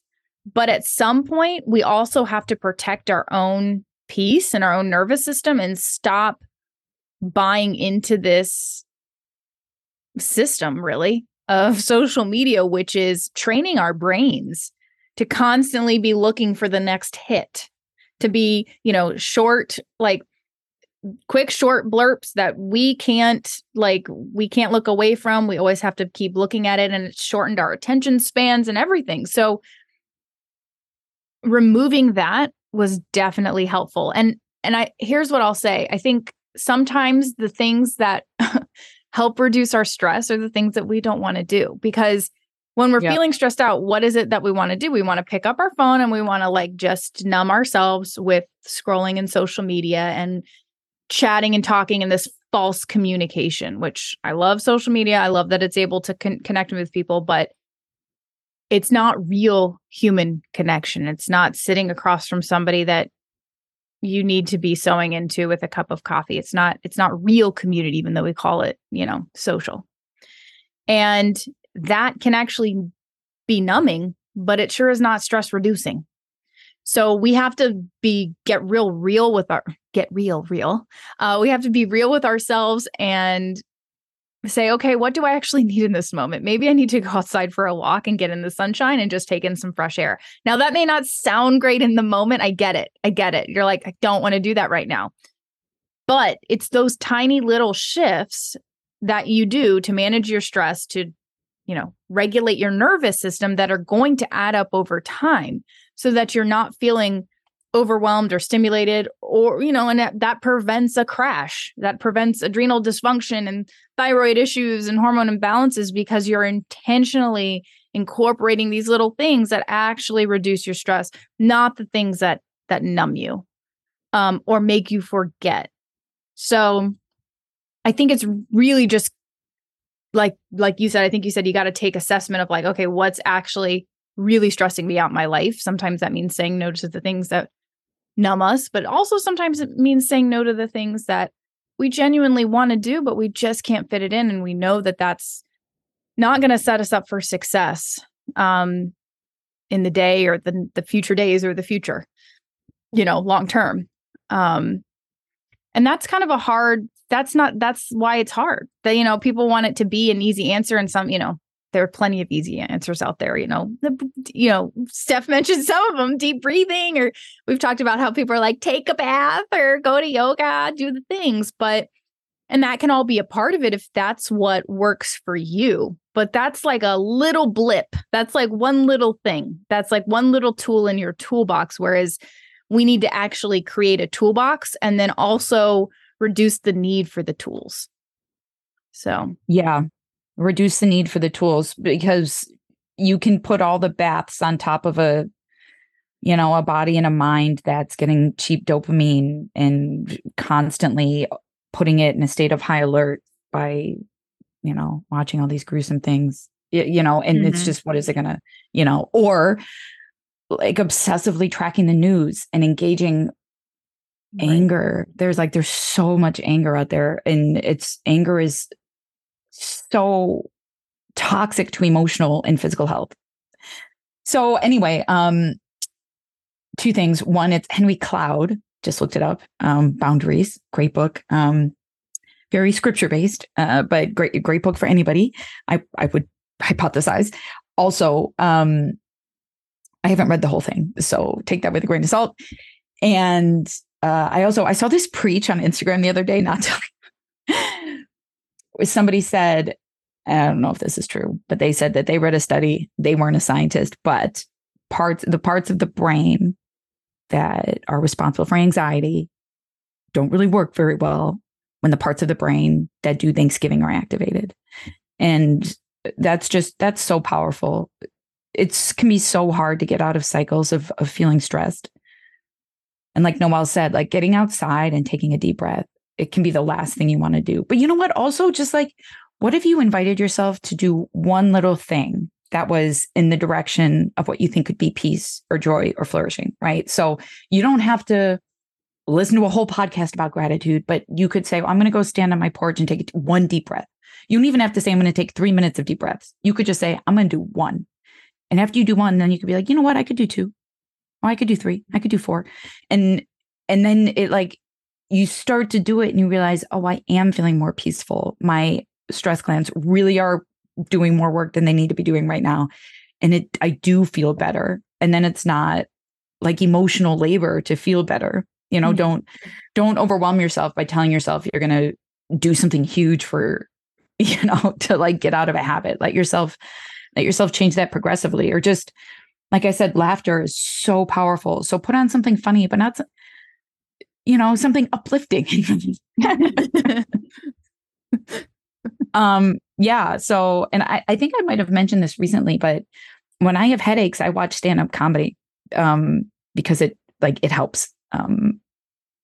But at some point, we also have to protect our own peace and our own nervous system and stop buying into this system really of social media which is training our brains to constantly be looking for the next hit to be you know short like quick short blurps that we can't like we can't look away from. We always have to keep looking at it and it's shortened our attention spans and everything. So removing that was definitely helpful. And and I here's what I'll say. I think sometimes the things that help reduce our stress are the things that we don't want to do because when we're yep. feeling stressed out, what is it that we want to do? We want to pick up our phone and we want to like just numb ourselves with scrolling in social media and chatting and talking in this false communication, which I love social media. I love that it's able to con- connect with people, but it's not real human connection. It's not sitting across from somebody that you need to be sewing into with a cup of coffee. It's not it's not real community even though we call it, you know, social. And that can actually be numbing, but it sure is not stress reducing. So we have to be get real real with our get real real. Uh, we have to be real with ourselves and say, okay, what do I actually need in this moment? Maybe I need to go outside for a walk and get in the sunshine and just take in some fresh air. Now, that may not sound great in the moment. I get it. I get it. You're like, I don't want to do that right now. But it's those tiny little shifts that you do to manage your stress, to, you know, regulate your nervous system that are going to add up over time so that you're not feeling overwhelmed or stimulated or you know and that, that prevents a crash that prevents adrenal dysfunction and thyroid issues and hormone imbalances because you're intentionally incorporating these little things that actually reduce your stress not the things that that numb you um, or make you forget. So i think it's really just like like you said i think you said you got to take assessment of like okay what's actually really stressing me out in my life? Sometimes that means saying no to the things that numb us, but also sometimes it means saying no to the things that we genuinely want to do, but we just can't fit it in. And we know that that's not going to set us up for success um, in the day or the, the future days or the future, you know, long term. Um, and that's kind of a hard, that's not, that's why it's hard that, you know, people want it to be an easy answer and some, you know, there are plenty of easy answers out there. You know, the, you know, Steph mentioned some of them, deep breathing, or we've talked about how people are like, take a bath or go to yoga, do the things. But, and that can all be a part of it if that's what works for you. But that's like a little blip. That's like one little thing. That's like one little tool in your toolbox. Whereas we need to actually create a toolbox and then also reduce the need for the tools. So, yeah, reduce the need for the tools because you can put all the baths on top of a you know a body and a mind that's getting cheap dopamine and constantly putting it in a state of high alert by you know watching all these gruesome things you know and mm-hmm. it's just what is it gonna you know or like obsessively tracking the news and engaging right. anger there's like there's so much anger out there and it's anger is so toxic to emotional and physical health. So anyway, um, two things. One, it's Henry Cloud. Just looked it up. Um, Boundaries, great book. Um, very scripture based, uh, but great, great book for anybody. I, I would hypothesize. Also, um, I haven't read the whole thing, so take that with a grain of salt. And uh, I also I saw this preach on Instagram the other day. Not to, somebody said, I don't know if this is true, but they said that they read a study. They weren't a scientist, but parts the parts of the brain that are responsible for anxiety don't really work very well when the parts of the brain that do Thanksgiving are activated. And that's just that's so powerful. It's can be so hard to get out of cycles of of feeling stressed. And like Noelle said, like getting outside and taking a deep breath, it can be the last thing you want to do. But you know what? Also, just like, what if you invited yourself to do one little thing that was in the direction of what you think could be peace or joy or flourishing, right? So you don't have to listen to a whole podcast about gratitude, but you could say, well, I'm going to go stand on my porch and take one deep breath. You don't even have to say, I'm going to take three minutes of deep breaths. You could just say, I'm going to do one. And after you do one, then you could be like, you know what? I could do two. Oh, I could do three. I could do four. And and then it like you start to do it and you realize, oh, I am feeling more peaceful. My stress glands really are doing more work than they need to be doing right now. And it I do feel better. And then it's not like emotional labor to feel better. You know, mm-hmm. don't don't overwhelm yourself by telling yourself you're gonna do something huge for, you know, to like get out of a habit. Let yourself let yourself change that progressively or just like I said, laughter is so powerful. So put on something funny, but not, you know, something uplifting. um, yeah. So, and I, I think I might have mentioned this recently, but when I have headaches, I watch stand-up comedy um, because it like it helps. Um,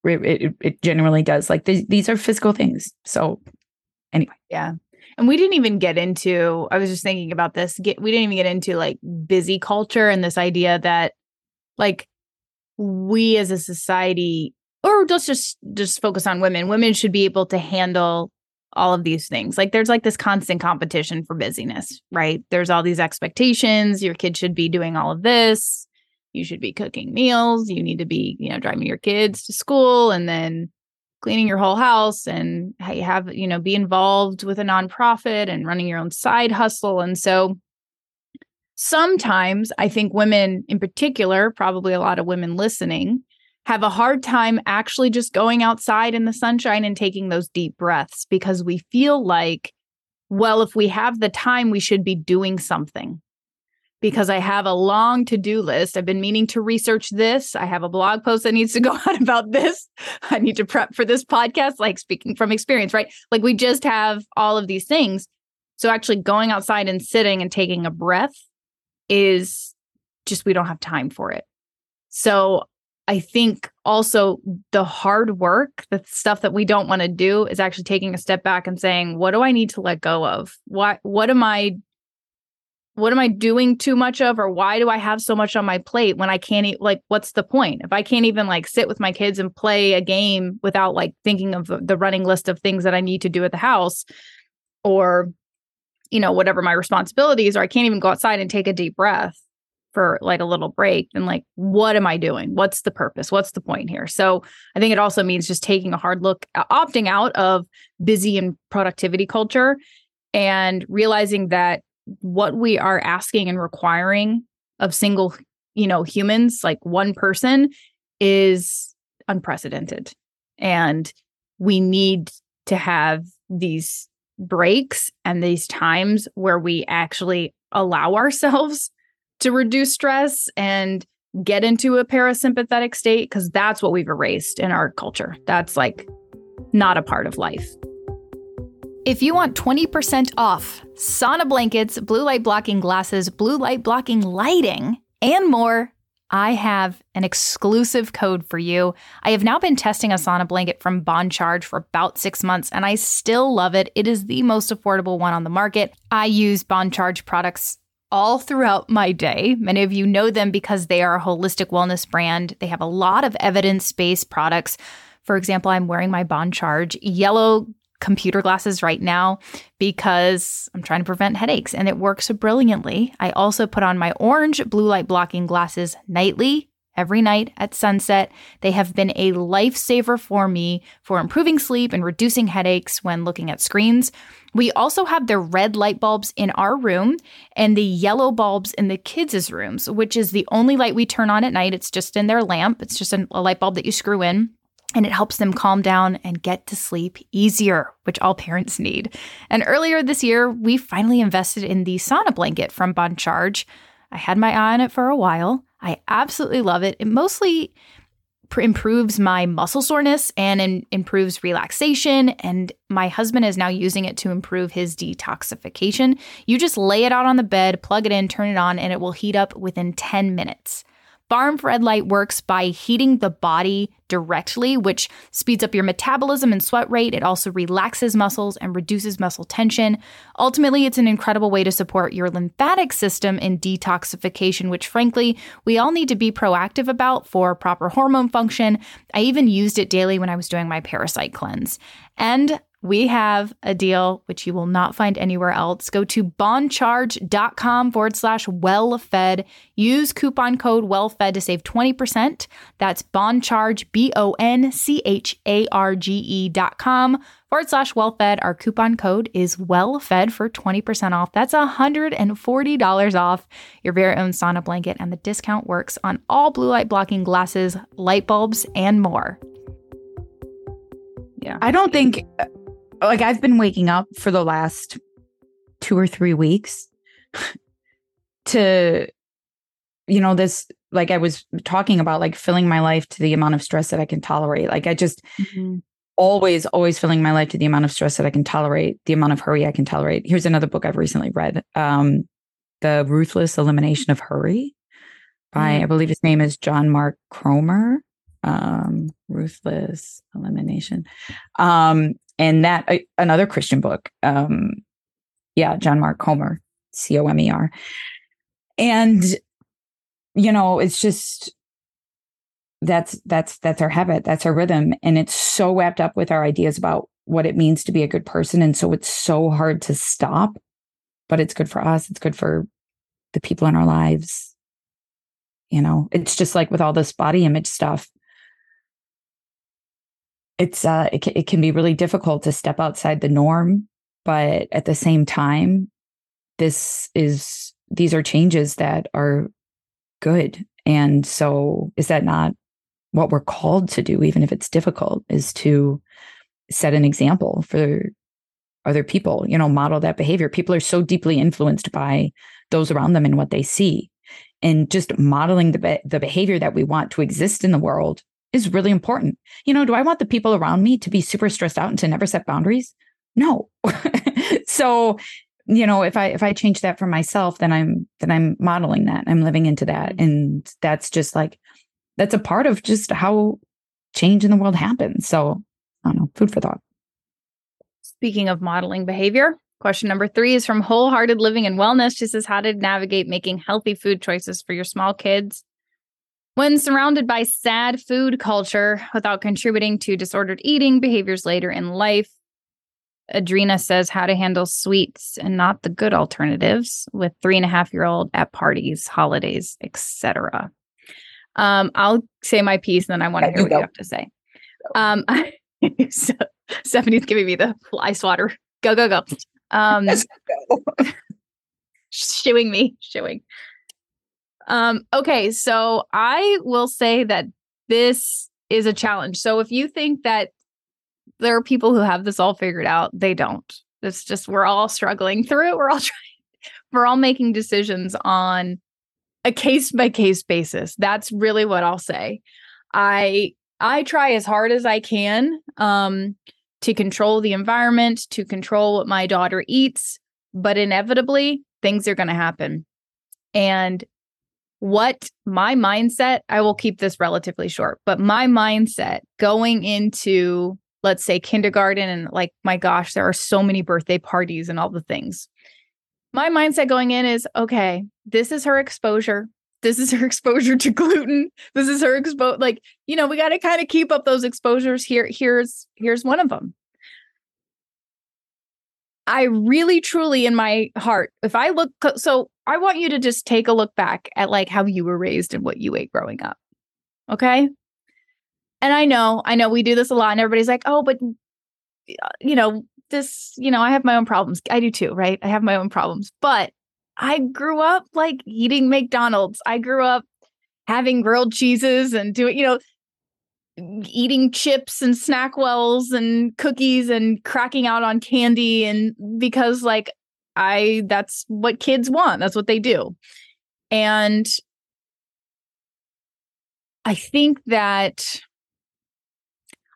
it, it, it generally does. Like th- these are physical things. So anyway, yeah. And we didn't even get into, I was just thinking about this. Get, we didn't even get into like busy culture and this idea that like we as a society, or let's just just focus on women, women should be able to handle all of these things. Like there's like this constant competition for busyness, right? There's all these expectations. Your kid should be doing all of this. You should be cooking meals. You need to be, you know, driving your kids to school and then cleaning your whole house and have you know be involved with a nonprofit and running your own side hustle and so sometimes i think women in particular probably a lot of women listening have a hard time actually just going outside in the sunshine and taking those deep breaths because we feel like well if we have the time we should be doing something because I have a long to do list. I've been meaning to research this. I have a blog post that needs to go out about this. I need to prep for this podcast, like speaking from experience, right? Like we just have all of these things. So actually going outside and sitting and taking a breath is just, we don't have time for it. So I think also the hard work, the stuff that we don't want to do is actually taking a step back and saying, what do I need to let go of? What what am I what am I doing too much of or why do I have so much on my plate when I can't eat like what's the point? If I can't even like sit with my kids and play a game without like thinking of the running list of things that I need to do at the house or you know whatever my responsibilities or I can't even go outside and take a deep breath for like a little break then like what am I doing? What's the purpose? What's the point here? So I think it also means just taking a hard look uh, opting out of busy and productivity culture and realizing that what we are asking and requiring of single you know humans like one person is unprecedented and we need to have these breaks and these times where we actually allow ourselves to reduce stress and get into a parasympathetic state because that's what we've erased in our culture that's like not a part of life if you want 20% off sauna blankets, blue light blocking glasses, blue light blocking lighting, and more, I have an exclusive code for you. I have now been testing a sauna blanket from Bon Charge for about six months, and I still love it. It is the most affordable one on the market. I use Bon Charge products all throughout my day. Many of you know them because they are a holistic wellness brand. They have a lot of evidence based products. For example, I'm wearing my Bon Charge yellow computer glasses right now because I'm trying to prevent headaches and it works brilliantly. I also put on my orange blue light blocking glasses nightly every night at sunset. They have been a lifesaver for me for improving sleep and reducing headaches when looking at screens. We also have the red light bulbs in our room and the yellow bulbs in the kids' rooms, which is the only light we turn on at night. It's just in their lamp, it's just a light bulb that you screw in and it helps them calm down and get to sleep easier, which all parents need. And earlier this year, we finally invested in the sauna blanket from Bon Charge. I had my eye on it for a while. I absolutely love it. It mostly pr- improves my muscle soreness and in- improves relaxation. And my husband is now using it to improve his detoxification. You just lay it out on the bed, plug it in, turn it on, and it will heat up within 10 minutes. Barm red light works by heating the body directly, which speeds up your metabolism and sweat rate. It also relaxes muscles and reduces muscle tension. Ultimately, it's an incredible way to support your lymphatic system in detoxification, which frankly, we all need to be proactive about for proper hormone function. I even used it daily when I was doing my parasite cleanse. And we have a deal which you will not find anywhere else. Go to boncharge.com forward slash well fed. Use coupon code well fed to save 20%. That's boncharge, B O N C H A R G E dot com forward slash well fed. Our coupon code is well fed for 20% off. That's $140 off your very own sauna blanket. And the discount works on all blue light blocking glasses, light bulbs, and more. Yeah. I don't think like I've been waking up for the last two or three weeks to, you know, this, like I was talking about, like filling my life to the amount of stress that I can tolerate. Like I just mm-hmm. always, always filling my life to the amount of stress that I can tolerate, the amount of hurry I can tolerate. Here's another book I've recently read um, The Ruthless Elimination of Hurry by, mm-hmm. I believe his name is John Mark Cromer um ruthless elimination um and that uh, another Christian book. Um, yeah, John Mark Comer, C O M E R, and you know, it's just that's that's that's our habit, that's our rhythm, and it's so wrapped up with our ideas about what it means to be a good person, and so it's so hard to stop. But it's good for us. It's good for the people in our lives. You know, it's just like with all this body image stuff it's uh it, it can be really difficult to step outside the norm but at the same time this is these are changes that are good. And so is that not what we're called to do even if it's difficult is to set an example for other people you know model that behavior. People are so deeply influenced by those around them and what they see. And just modeling the be- the behavior that we want to exist in the world is really important. You know, do I want the people around me to be super stressed out and to never set boundaries? No. so, you know, if I if I change that for myself, then I'm then I'm modeling that. I'm living into that. Mm-hmm. And that's just like that's a part of just how change in the world happens. So I don't know, food for thought. Speaking of modeling behavior, question number three is from Wholehearted Living and Wellness. She says, How to navigate making healthy food choices for your small kids when surrounded by sad food culture without contributing to disordered eating behaviors later in life, Adrena says how to handle sweets and not the good alternatives with three and a half year old at parties, holidays, etc. Um, I'll say my piece, and then I want to hear what you have to say. Um, so, Stefani's giving me the fly swatter. Go go go. Um, shooing me, shooing. Um, okay, so I will say that this is a challenge. So if you think that there are people who have this all figured out, they don't. It's just we're all struggling through it. We're all trying, we're all making decisions on a case by case basis. That's really what I'll say. I I try as hard as I can um, to control the environment, to control what my daughter eats, but inevitably things are going to happen. And what my mindset, I will keep this relatively short, but my mindset going into, let's say, kindergarten and like, my gosh, there are so many birthday parties and all the things. My mindset going in is okay, this is her exposure. This is her exposure to gluten. This is her exposure. Like, you know, we got to kind of keep up those exposures. Here, here's here's one of them. I really truly in my heart, if I look so I want you to just take a look back at like how you were raised and what you ate growing up. Okay. And I know, I know we do this a lot, and everybody's like, oh, but, you know, this, you know, I have my own problems. I do too, right? I have my own problems. But I grew up like eating McDonald's. I grew up having grilled cheeses and doing, you know, eating chips and SnackWells and cookies and cracking out on candy and because like I that's what kids want. That's what they do. And I think that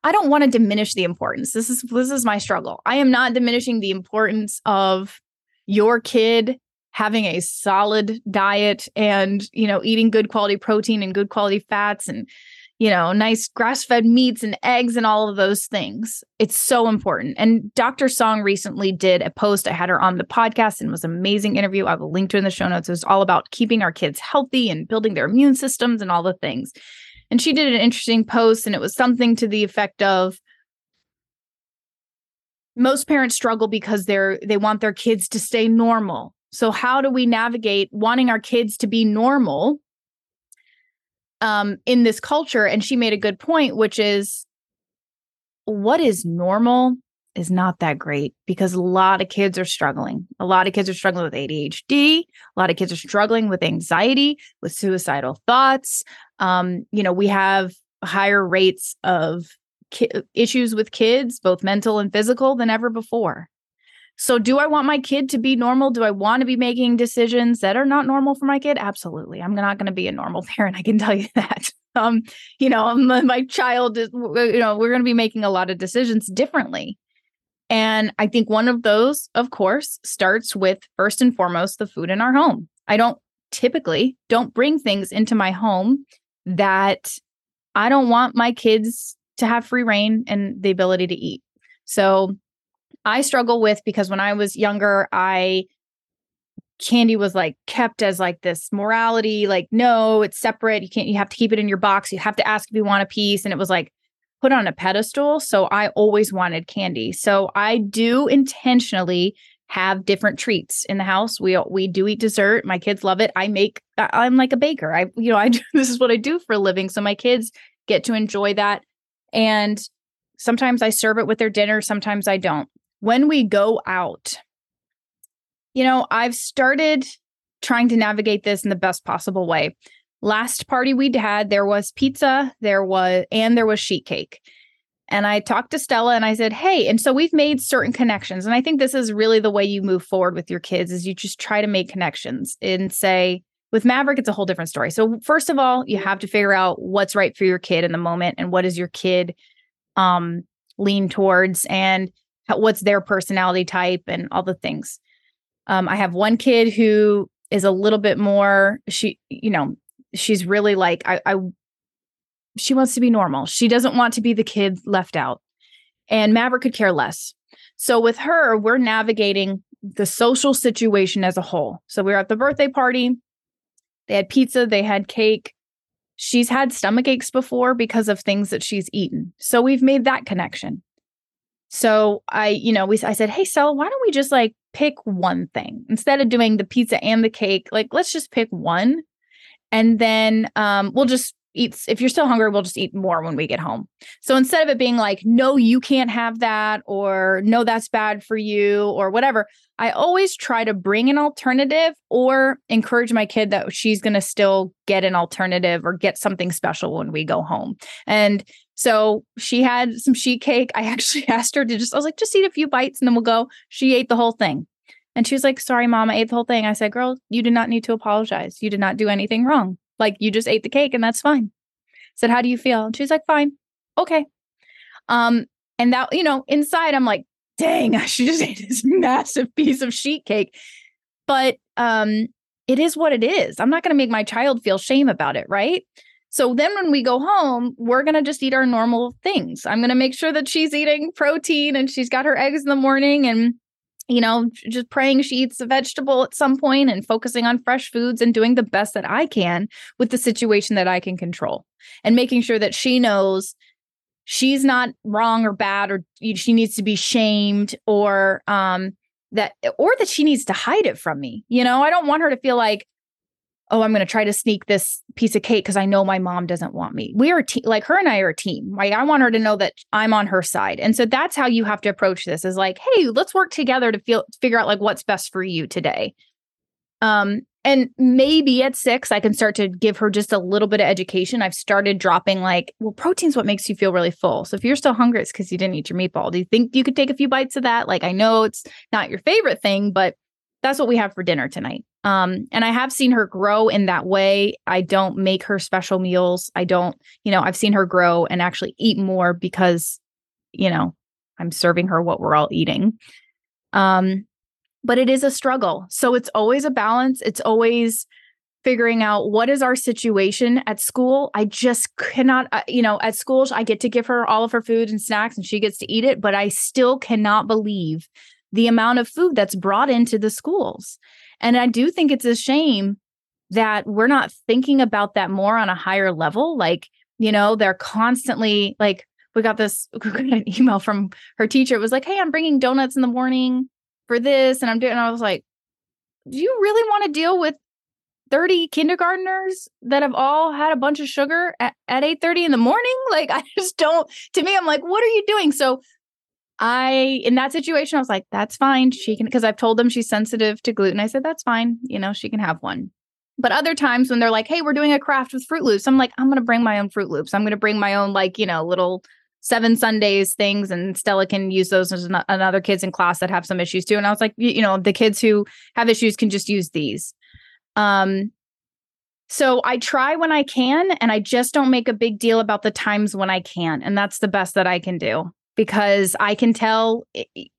I don't want to diminish the importance. This is this is my struggle. I am not diminishing the importance of your kid having a solid diet and, you know, eating good quality protein and good quality fats and you know, nice grass fed meats and eggs and all of those things. It's so important. And Dr. Song recently did a post. I had her on the podcast and was an amazing interview. I will link to in the show notes. It was all about keeping our kids healthy and building their immune systems and all the things. And she did an interesting post, and it was something to the effect of most parents struggle because they're they want their kids to stay normal. So how do we navigate wanting our kids to be normal um, in this culture. And she made a good point, which is what is normal is not that great because a lot of kids are struggling. A lot of kids are struggling with ADHD. A lot of kids are struggling with anxiety, with suicidal thoughts. Um, you know, we have higher rates of ki- issues with kids, both mental and physical, than ever before. So, do I want my kid to be normal? Do I want to be making decisions that are not normal for my kid? Absolutely. I'm not going to be a normal parent. I can tell you that. Um, you know, my, my child is, you know, we're going to be making a lot of decisions differently. And I think one of those, of course, starts with first and foremost the food in our home. I don't typically don't bring things into my home that I don't want my kids to have free reign and the ability to eat. So I struggle with because when I was younger, I candy was like kept as like this morality, like, no, it's separate. You can't, you have to keep it in your box. You have to ask if you want a piece. And it was like put on a pedestal. So I always wanted candy. So I do intentionally have different treats in the house. We we do eat dessert. My kids love it. I make I'm like a baker. I you know, I do, this is what I do for a living. So my kids get to enjoy that. And sometimes I serve it with their dinner, sometimes I don't when we go out, you know, I've started trying to navigate this in the best possible way. Last party we'd had, there was pizza, there was, and there was sheet cake. And I talked to Stella and I said, Hey, and so we've made certain connections. And I think this is really the way you move forward with your kids is you just try to make connections and say, with Maverick, it's a whole different story. So first of all, you have to figure out what's right for your kid in the moment and what does your kid um lean towards. And what's their personality type and all the things. Um, I have one kid who is a little bit more, she, you know, she's really like, I, I, she wants to be normal. She doesn't want to be the kid left out. And Maverick could care less. So with her, we're navigating the social situation as a whole. So we were at the birthday party. They had pizza, they had cake. She's had stomach aches before because of things that she's eaten. So we've made that connection. So I, you know, we I said, "Hey, Stella, why don't we just like pick one thing instead of doing the pizza and the cake? Like, let's just pick one, and then um, we'll just eat. If you're still hungry, we'll just eat more when we get home. So instead of it being like, "No, you can't have that," or "No, that's bad for you," or whatever, I always try to bring an alternative or encourage my kid that she's going to still get an alternative or get something special when we go home. And so she had some sheet cake. I actually asked her to just, I was like, just eat a few bites and then we'll go. She ate the whole thing. And she was like, sorry, mom, I ate the whole thing. I said, girl, you did not need to apologize. You did not do anything wrong. Like you just ate the cake and that's fine. I said, how do you feel? And she's like, fine. Okay. Um, and that, you know, inside I'm like, dang, I should just ate this massive piece of sheet cake. But um, it is what it is. I'm not going to make my child feel shame about it, right? So then when we go home, we're going to just eat our normal things. I'm going to make sure that she's eating protein and she's got her eggs in the morning and you know, just praying she eats a vegetable at some point and focusing on fresh foods and doing the best that I can with the situation that I can control and making sure that she knows she's not wrong or bad or she needs to be shamed or um that or that she needs to hide it from me. You know, I don't want her to feel like oh, I'm going to try to sneak this piece of cake because I know my mom doesn't want me. We are te- like her and I are a team. Right? I want her to know that I'm on her side. And so that's how you have to approach this is like, hey, let's work together to feel figure out like what's best for you today. Um, and maybe at six, I can start to give her just a little bit of education. I've started dropping like, well, protein's what makes you feel really full. So if you're still hungry, it's because you didn't eat your meatball. Do you think you could take a few bites of that? Like, I know it's not your favorite thing, but that's what we have for dinner tonight. Um, and I have seen her grow in that way. I don't make her special meals. I don't, you know, I've seen her grow and actually eat more because, you know, I'm serving her what we're all eating. Um, but it is a struggle. So it's always a balance. It's always figuring out what is our situation at school. I just cannot, uh, you know, at school, I get to give her all of her food and snacks and she gets to eat it, but I still cannot believe the amount of food that's brought into the schools. And I do think it's a shame that we're not thinking about that more on a higher level. Like, you know, they're constantly like, we got this an email from her teacher. It was like, hey, I'm bringing donuts in the morning for this. And I'm doing, and I was like, do you really want to deal with 30 kindergartners that have all had a bunch of sugar at, at 8 30 in the morning? Like, I just don't, to me, I'm like, what are you doing? So I, in that situation, I was like, that's fine. She can, because I've told them she's sensitive to gluten. I said, that's fine. You know, she can have one. But other times when they're like, hey, we're doing a craft with Froot Loops, I'm like, I'm going to bring my own Froot Loops. I'm going to bring my own, like, you know, little Seven Sundays things, and Stella can use those as another kids in class that have some issues too. And I was like, you, you know, the kids who have issues can just use these. Um, so I try when I can, and I just don't make a big deal about the times when I can. And that's the best that I can do because I can tell it, it,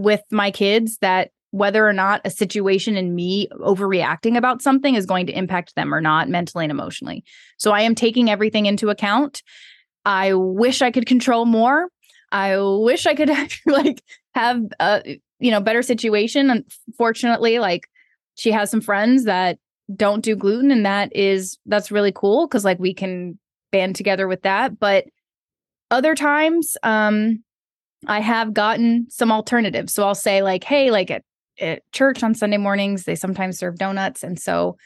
with my kids that whether or not a situation and me overreacting about something is going to impact them or not mentally and emotionally. So I am taking everything into account. I wish I could control more. I wish I could like have a you know better situation. Unfortunately, like she has some friends that don't do gluten and that is that's really cool because like we can band together with that. But other times, um, I have gotten some alternatives. So I'll say, like, hey, like at, at church on Sunday mornings, they sometimes serve donuts. And so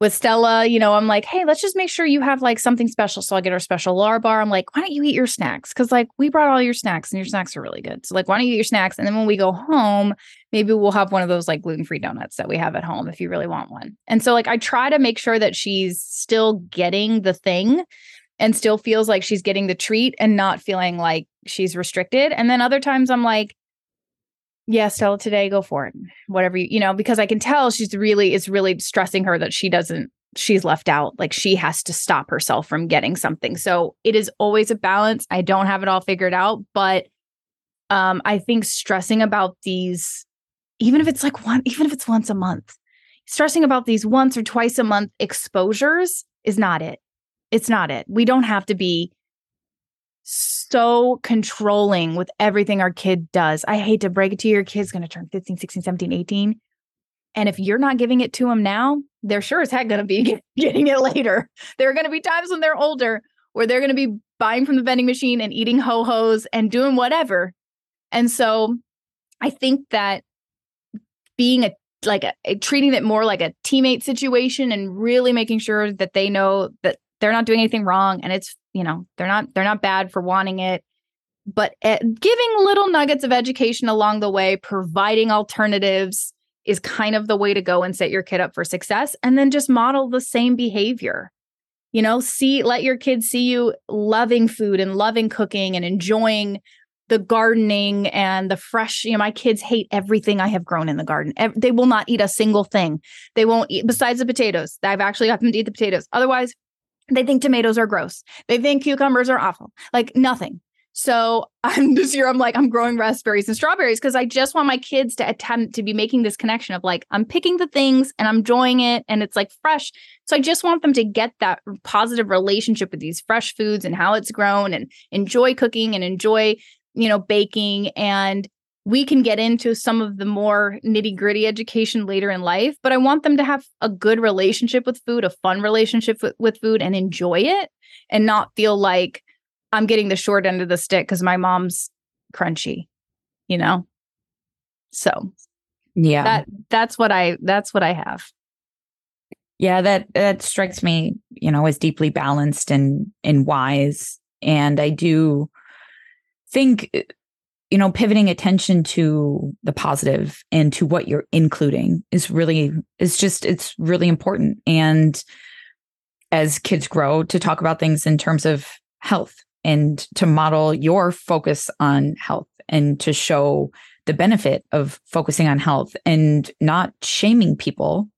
with Stella, you know, I'm like, hey, let's just make sure you have like something special. So I'll get her special Larabar. I'm like, why don't you eat your snacks? Cause like we brought all your snacks and your snacks are really good. So like, why don't you eat your snacks? And then when we go home, maybe we'll have one of those like gluten free donuts that we have at home if you really want one. And so like I try to make sure that she's still getting the thing and still feels like she's getting the treat and not feeling like she's restricted. And then other times I'm like, yeah, Stella, today go for it. Whatever you, you know, because I can tell she's really, it's really stressing her that she doesn't, she's left out. Like she has to stop herself from getting something. So it is always a balance. I don't have it all figured out, but um, I think stressing about these, even if it's like one, even if it's once a month, stressing about these once or twice a month exposures is not it it's not it. We don't have to be so controlling with everything our kid does. I hate to break it to you, your kid's going to turn 15, 16, 17, 18. And if you're not giving it to them now, they're sure as heck going to be getting it later. There are going to be times when they're older where they're going to be buying from the vending machine and eating ho hos and doing whatever. And so I think that being a like a, a, treating it more like a teammate situation and really making sure that they know that they're not doing anything wrong and it's you know they're not they're not bad for wanting it. But uh, giving little nuggets of education along the way providing alternatives is kind of the way to go and set your kid up for success and then just model the same behavior. You know see let your kids see you loving food and loving cooking and enjoying the gardening and the fresh you know my kids hate everything i have grown in the garden. They will not eat a single thing. They won't eat besides the potatoes. I've actually got them to eat the potatoes. Otherwise they think tomatoes are gross. They think cucumbers are awful. Like nothing. So I'm this year, I'm like, I'm growing raspberries and strawberries because I just want my kids to attempt to be making this connection of like, I'm picking the things and I'm enjoying it and it's like fresh. So I just want them to get that positive relationship with these fresh foods and how it's grown and enjoy cooking and enjoy, you know, baking and we can get into some of the more nitty gritty education later in life, but I want them to have a good relationship with food, a fun relationship with, with food, and enjoy it and not feel like I'm getting the short end of the stick because my mom's crunchy, you know? So yeah. That that's what I that's what I have. Yeah, that that strikes me, you know, as deeply balanced and and wise. And I do think you know, pivoting attention to the positive and to what you're including is really is just it's really important. And as kids grow to talk about things in terms of health and to model your focus on health and to show the benefit of focusing on health and not shaming people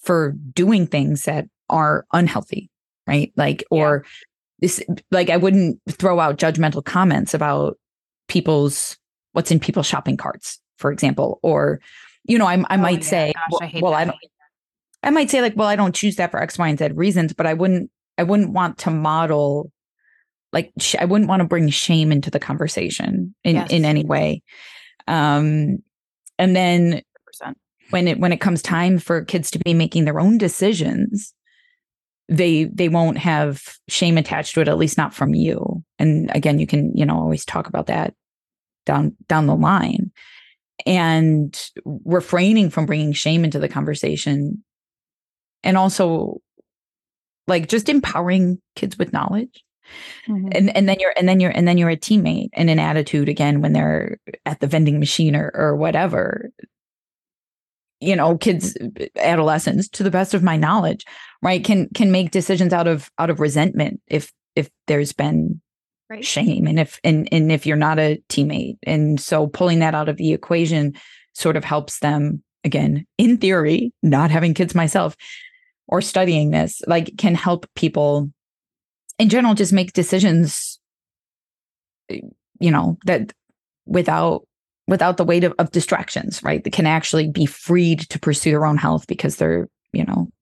for doing things that are unhealthy, right? Like, or yeah. this, like, I wouldn't throw out judgmental comments about people's what's in people's shopping carts, for example, or, you know, I, I oh, might yeah. say, Gosh, well, I, well I don't, I might say like, well, I don't choose that for X, Y, and Z reasons, but I wouldn't, I wouldn't want to model like sh- I wouldn't want to bring shame into the conversation in yes. in any way. Um, and then 100% when it when it comes time for kids to be making their own decisions they they won't have shame attached to it at least not from you. And again you can you know always talk about that down down the line. And refraining from bringing shame into the conversation and also like just empowering kids with knowledge. Mm-hmm. and and then you're and then you're and then you're a teammate and an attitude again when they're at the vending machine or or whatever you know kids adolescents to the best of my knowledge right can can make decisions out of out of resentment if if there's been right. shame and if and and if you're not a teammate and so pulling that out of the equation sort of helps them again in theory not having kids myself or studying this like can help people in general just make decisions eh, you know that without without the weight of, of distractions, right? That can actually be freed to pursue their own health because they're, you know,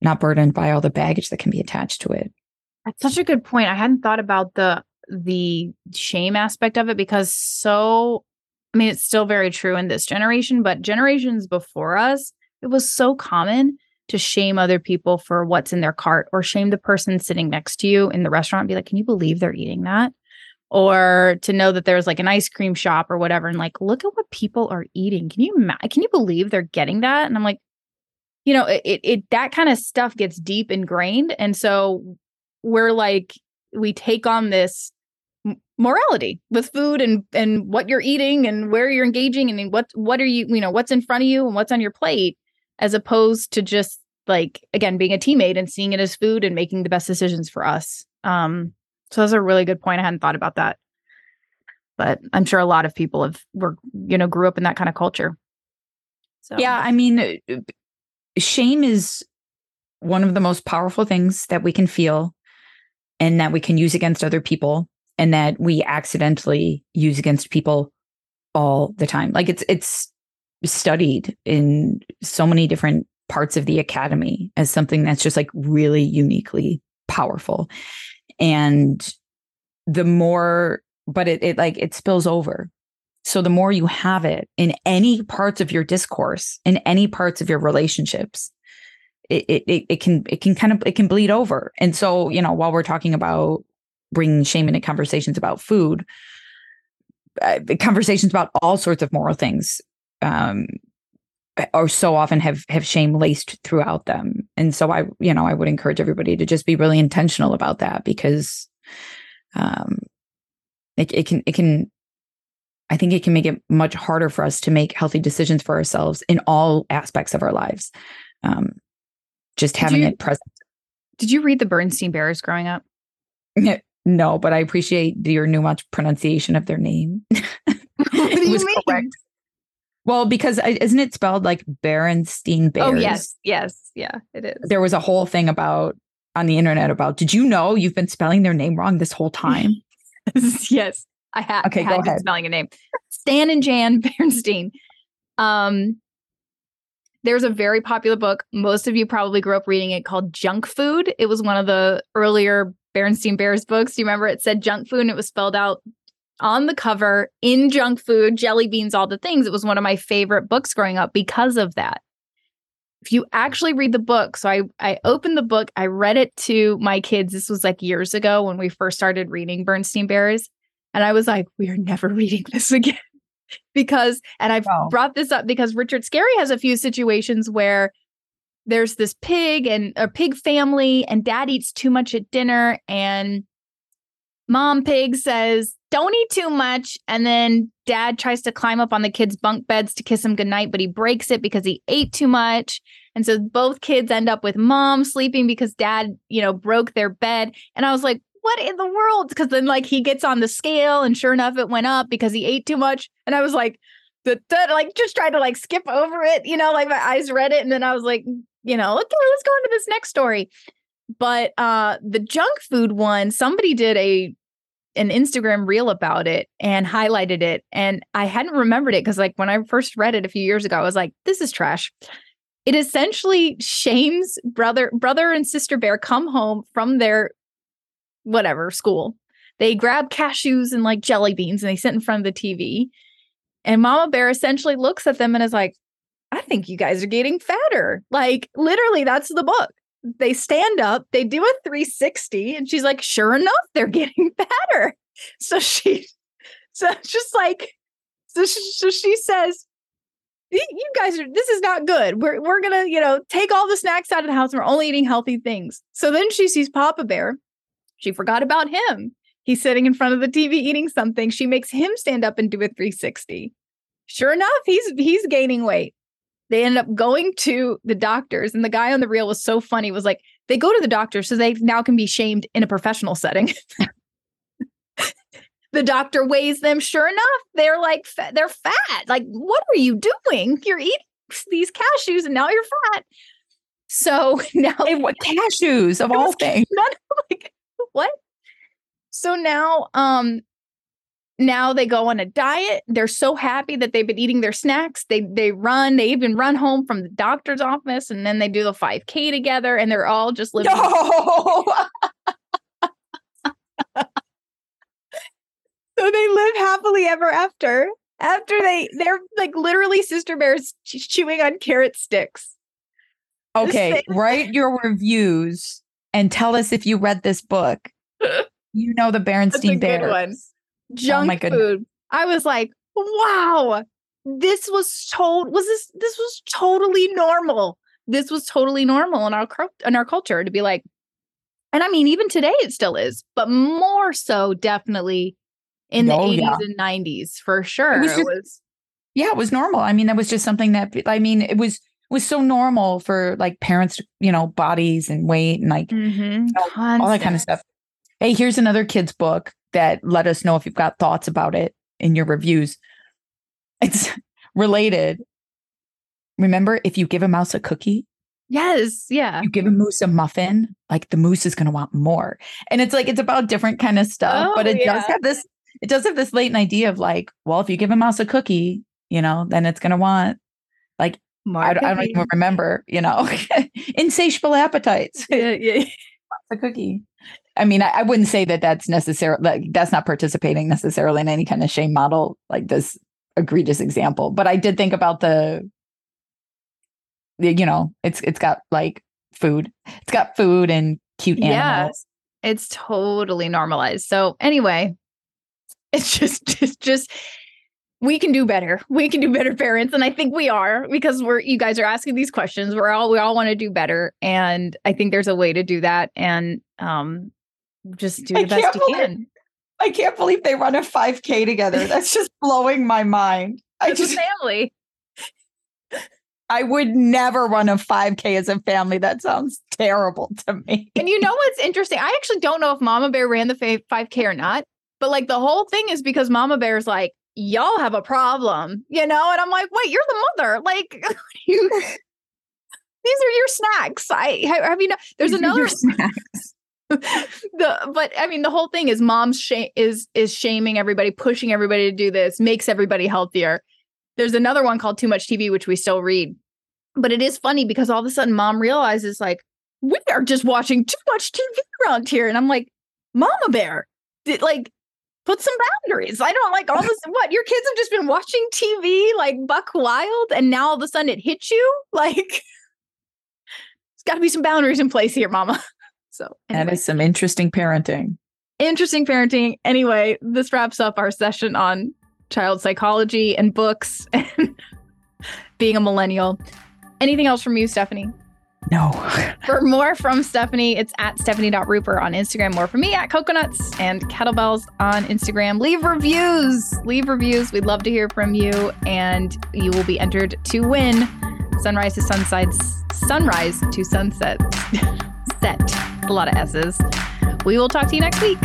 not burdened by all the baggage that can be attached to it. That's such a good point. I hadn't thought about the the shame aspect of it because so I mean it's still very true in this generation, but generations before us, it was so common to shame other people for what's in their cart or shame the person sitting next to you in the restaurant and be like, "Can you believe they're eating that?" Or to know that there's like an ice cream shop or whatever and like look at what people are eating. Can you can you believe they're getting that? And i'm like you know it it that kind of stuff gets deep ingrained and so we're like we take on this morality with food and and what you're eating and where you're engaging and what what are you you know what's in front of you and what's on your plate as opposed to just like again being a teammate and seeing it as food and making the best decisions for us. Um so that's a really good point. I hadn't thought about that. But I'm sure a lot of people have were, you know, grew up in that kind of culture. So Yeah, I mean uh, shame is one of the most powerful things that we can feel and that we can use against other people and that we accidentally use against people all the time. Like it's it's studied in so many different parts of the academy as something that's just like really uniquely powerful and the more but it, it like it spills over. So the more you have it in any parts of your discourse in any parts of your relationships it, it it can it can kind of it can bleed over. And so you know while we're talking about bringing shame into conversations about food uh, conversations about all sorts of moral things um or so often have have shame laced throughout them. And so i you know i would encourage everybody to just be really intentional about that because um it, it can it can i think it can make it much harder for us to make healthy decisions for ourselves in all aspects of our lives um just did having you, it present. did you read the bernstein bears growing up? No but i appreciate your nuanced pronunciation of their name. What do you mean? correct. Well, because isn't it spelled like Berenstein Bears? Oh yes, yes, yeah, it is. There was a whole thing about on the internet about. Did you know you've been spelling their name wrong this whole time? yes, I have. Okay, I go ahead. Spelling a name, Stan and Jan Bernstein. Um, there's a very popular book. Most of you probably grew up reading it called Junk Food. It was one of the earlier Berenstein Bears books. Do you remember? It said junk food and it was spelled out on the cover in junk food, jelly beans, all the things. It was one of my favorite books growing up because of that. If you actually read the book, so I I opened the book, I read it to my kids. This was like years ago when we first started reading Bernstein Bears, and I was like, we are never reading this again. because and I've brought this up because Richard Scarry has a few situations where there's this pig and a pig family, and dad eats too much at dinner. And mom pig says, Don't eat too much. And then dad tries to climb up on the kids' bunk beds to kiss him goodnight, but he breaks it because he ate too much. And so both kids end up with mom sleeping because dad, you know, broke their bed. And I was like, what in the world? Because then, like, he gets on the scale, and sure enough, it went up because he ate too much. And I was like, the, like, just tried to like skip over it, you know, like my eyes read it, and then I was like, you know, okay, let's go into this next story. But uh the junk food one, somebody did a an Instagram reel about it and highlighted it, and I hadn't remembered it because, like, when I first read it a few years ago, I was like, this is trash it essentially shames brother brother and sister bear come home from their whatever school. They grab cashews and like jelly beans and they sit in front of the TV. And Mama Bear essentially looks at them and is like, I think you guys are getting fatter. Like, literally, that's the book. They stand up, they do a 360, and she's like, sure enough, they're getting better. So she, so just like, so she, so she says, you guys are this is not good. We're we're gonna, you know, take all the snacks out of the house and we're only eating healthy things. So then she sees Papa Bear she forgot about him. He's sitting in front of the TV eating something. She makes him stand up and do a 360. Sure enough, he's he's gaining weight. They end up going to the doctors, and the guy on the reel was so funny. Was like they go to the doctor so they now can be shamed in a professional setting. the doctor weighs them. Sure enough, they're like they're fat. Like, what are you doing? You're eating these cashews, and now you're fat. So now, hey, what cashews of all things? like what? So now, um, now they go on a diet. They're so happy that they've been eating their snacks. They they run. They even run home from the doctor's office, and then they do the five k together, and they're all just living. No! so they live happily ever after. After they they're like literally sister bears chewing on carrot sticks. Okay, write your reviews and tell us if you read this book. you know the Berenstein Bears. One. Oh Junk oh food. I was like, wow, this was told was this this was totally normal. This was totally normal in our in our culture to be like, and I mean, even today it still is, but more so definitely in the oh, 80s yeah. and 90s for sure. It was, just, it was yeah, it was normal. I mean, that was just something that I mean, it was was so normal for like parents, you know, bodies and weight and like mm-hmm. you know, all that kind of stuff. Hey, here's another kid's book that let us know if you've got thoughts about it in your reviews. It's related. Remember, if you give a mouse a cookie, Yes, yeah. You give a moose a muffin, like the moose is going to want more. And it's like it's about different kind of stuff, oh, but it yeah. does have this it does have this latent idea of like, well, if you give a mouse a cookie, you know, then it's going to want like I, I, don't even remember, you know, insatiable appetites. Yeah, yeah. a cookie. I mean, I, I, wouldn't say that that's necessarily like, that's not participating necessarily in any kind of shame model like this egregious example. But I did think about the, the you know, it's it's got like food, it's got food and cute animals. Yeah, it's totally normalized. So anyway, it's just it's just we can do better. We can do better parents. And I think we are because we're you guys are asking these questions. We're all we all want to do better. And I think there's a way to do that. And um just do the I best you believe, can. I can't believe they run a 5K together. That's just blowing my mind. I just family. I would never run a 5K as a family. That sounds terrible to me. And you know what's interesting? I actually don't know if Mama Bear ran the 5K or not. But like the whole thing is because Mama Bear's like, y'all have a problem, you know? And I'm like, wait, you're the mother. Like, you, these are your snacks. I have you know, there's another snacks. The but I mean the whole thing is mom's shame is is shaming everybody, pushing everybody to do this, makes everybody healthier. There's another one called Too Much TV, which we still read. But it is funny because all of a sudden mom realizes like we are just watching too much TV around here. And I'm like, Mama Bear, did like put some boundaries. I don't like all this. what your kids have just been watching TV like buck wild, and now all of a sudden it hits you. Like, there's got to be some boundaries in place here, Mama. So anyway. that is some interesting parenting. Interesting parenting. Anyway, this wraps up our session on child psychology and books and being a millennial. Anything else from you, Stefani? No. For more from Stefani, it's at stefani.ruper on Instagram. More from me at coconuts and kettlebells on Instagram. Leave reviews. Leave reviews. We'd love to hear from you. And you will be entered to win sunrise to sunset, sunrise to sunset set. A lot of S's. We will talk to you next week.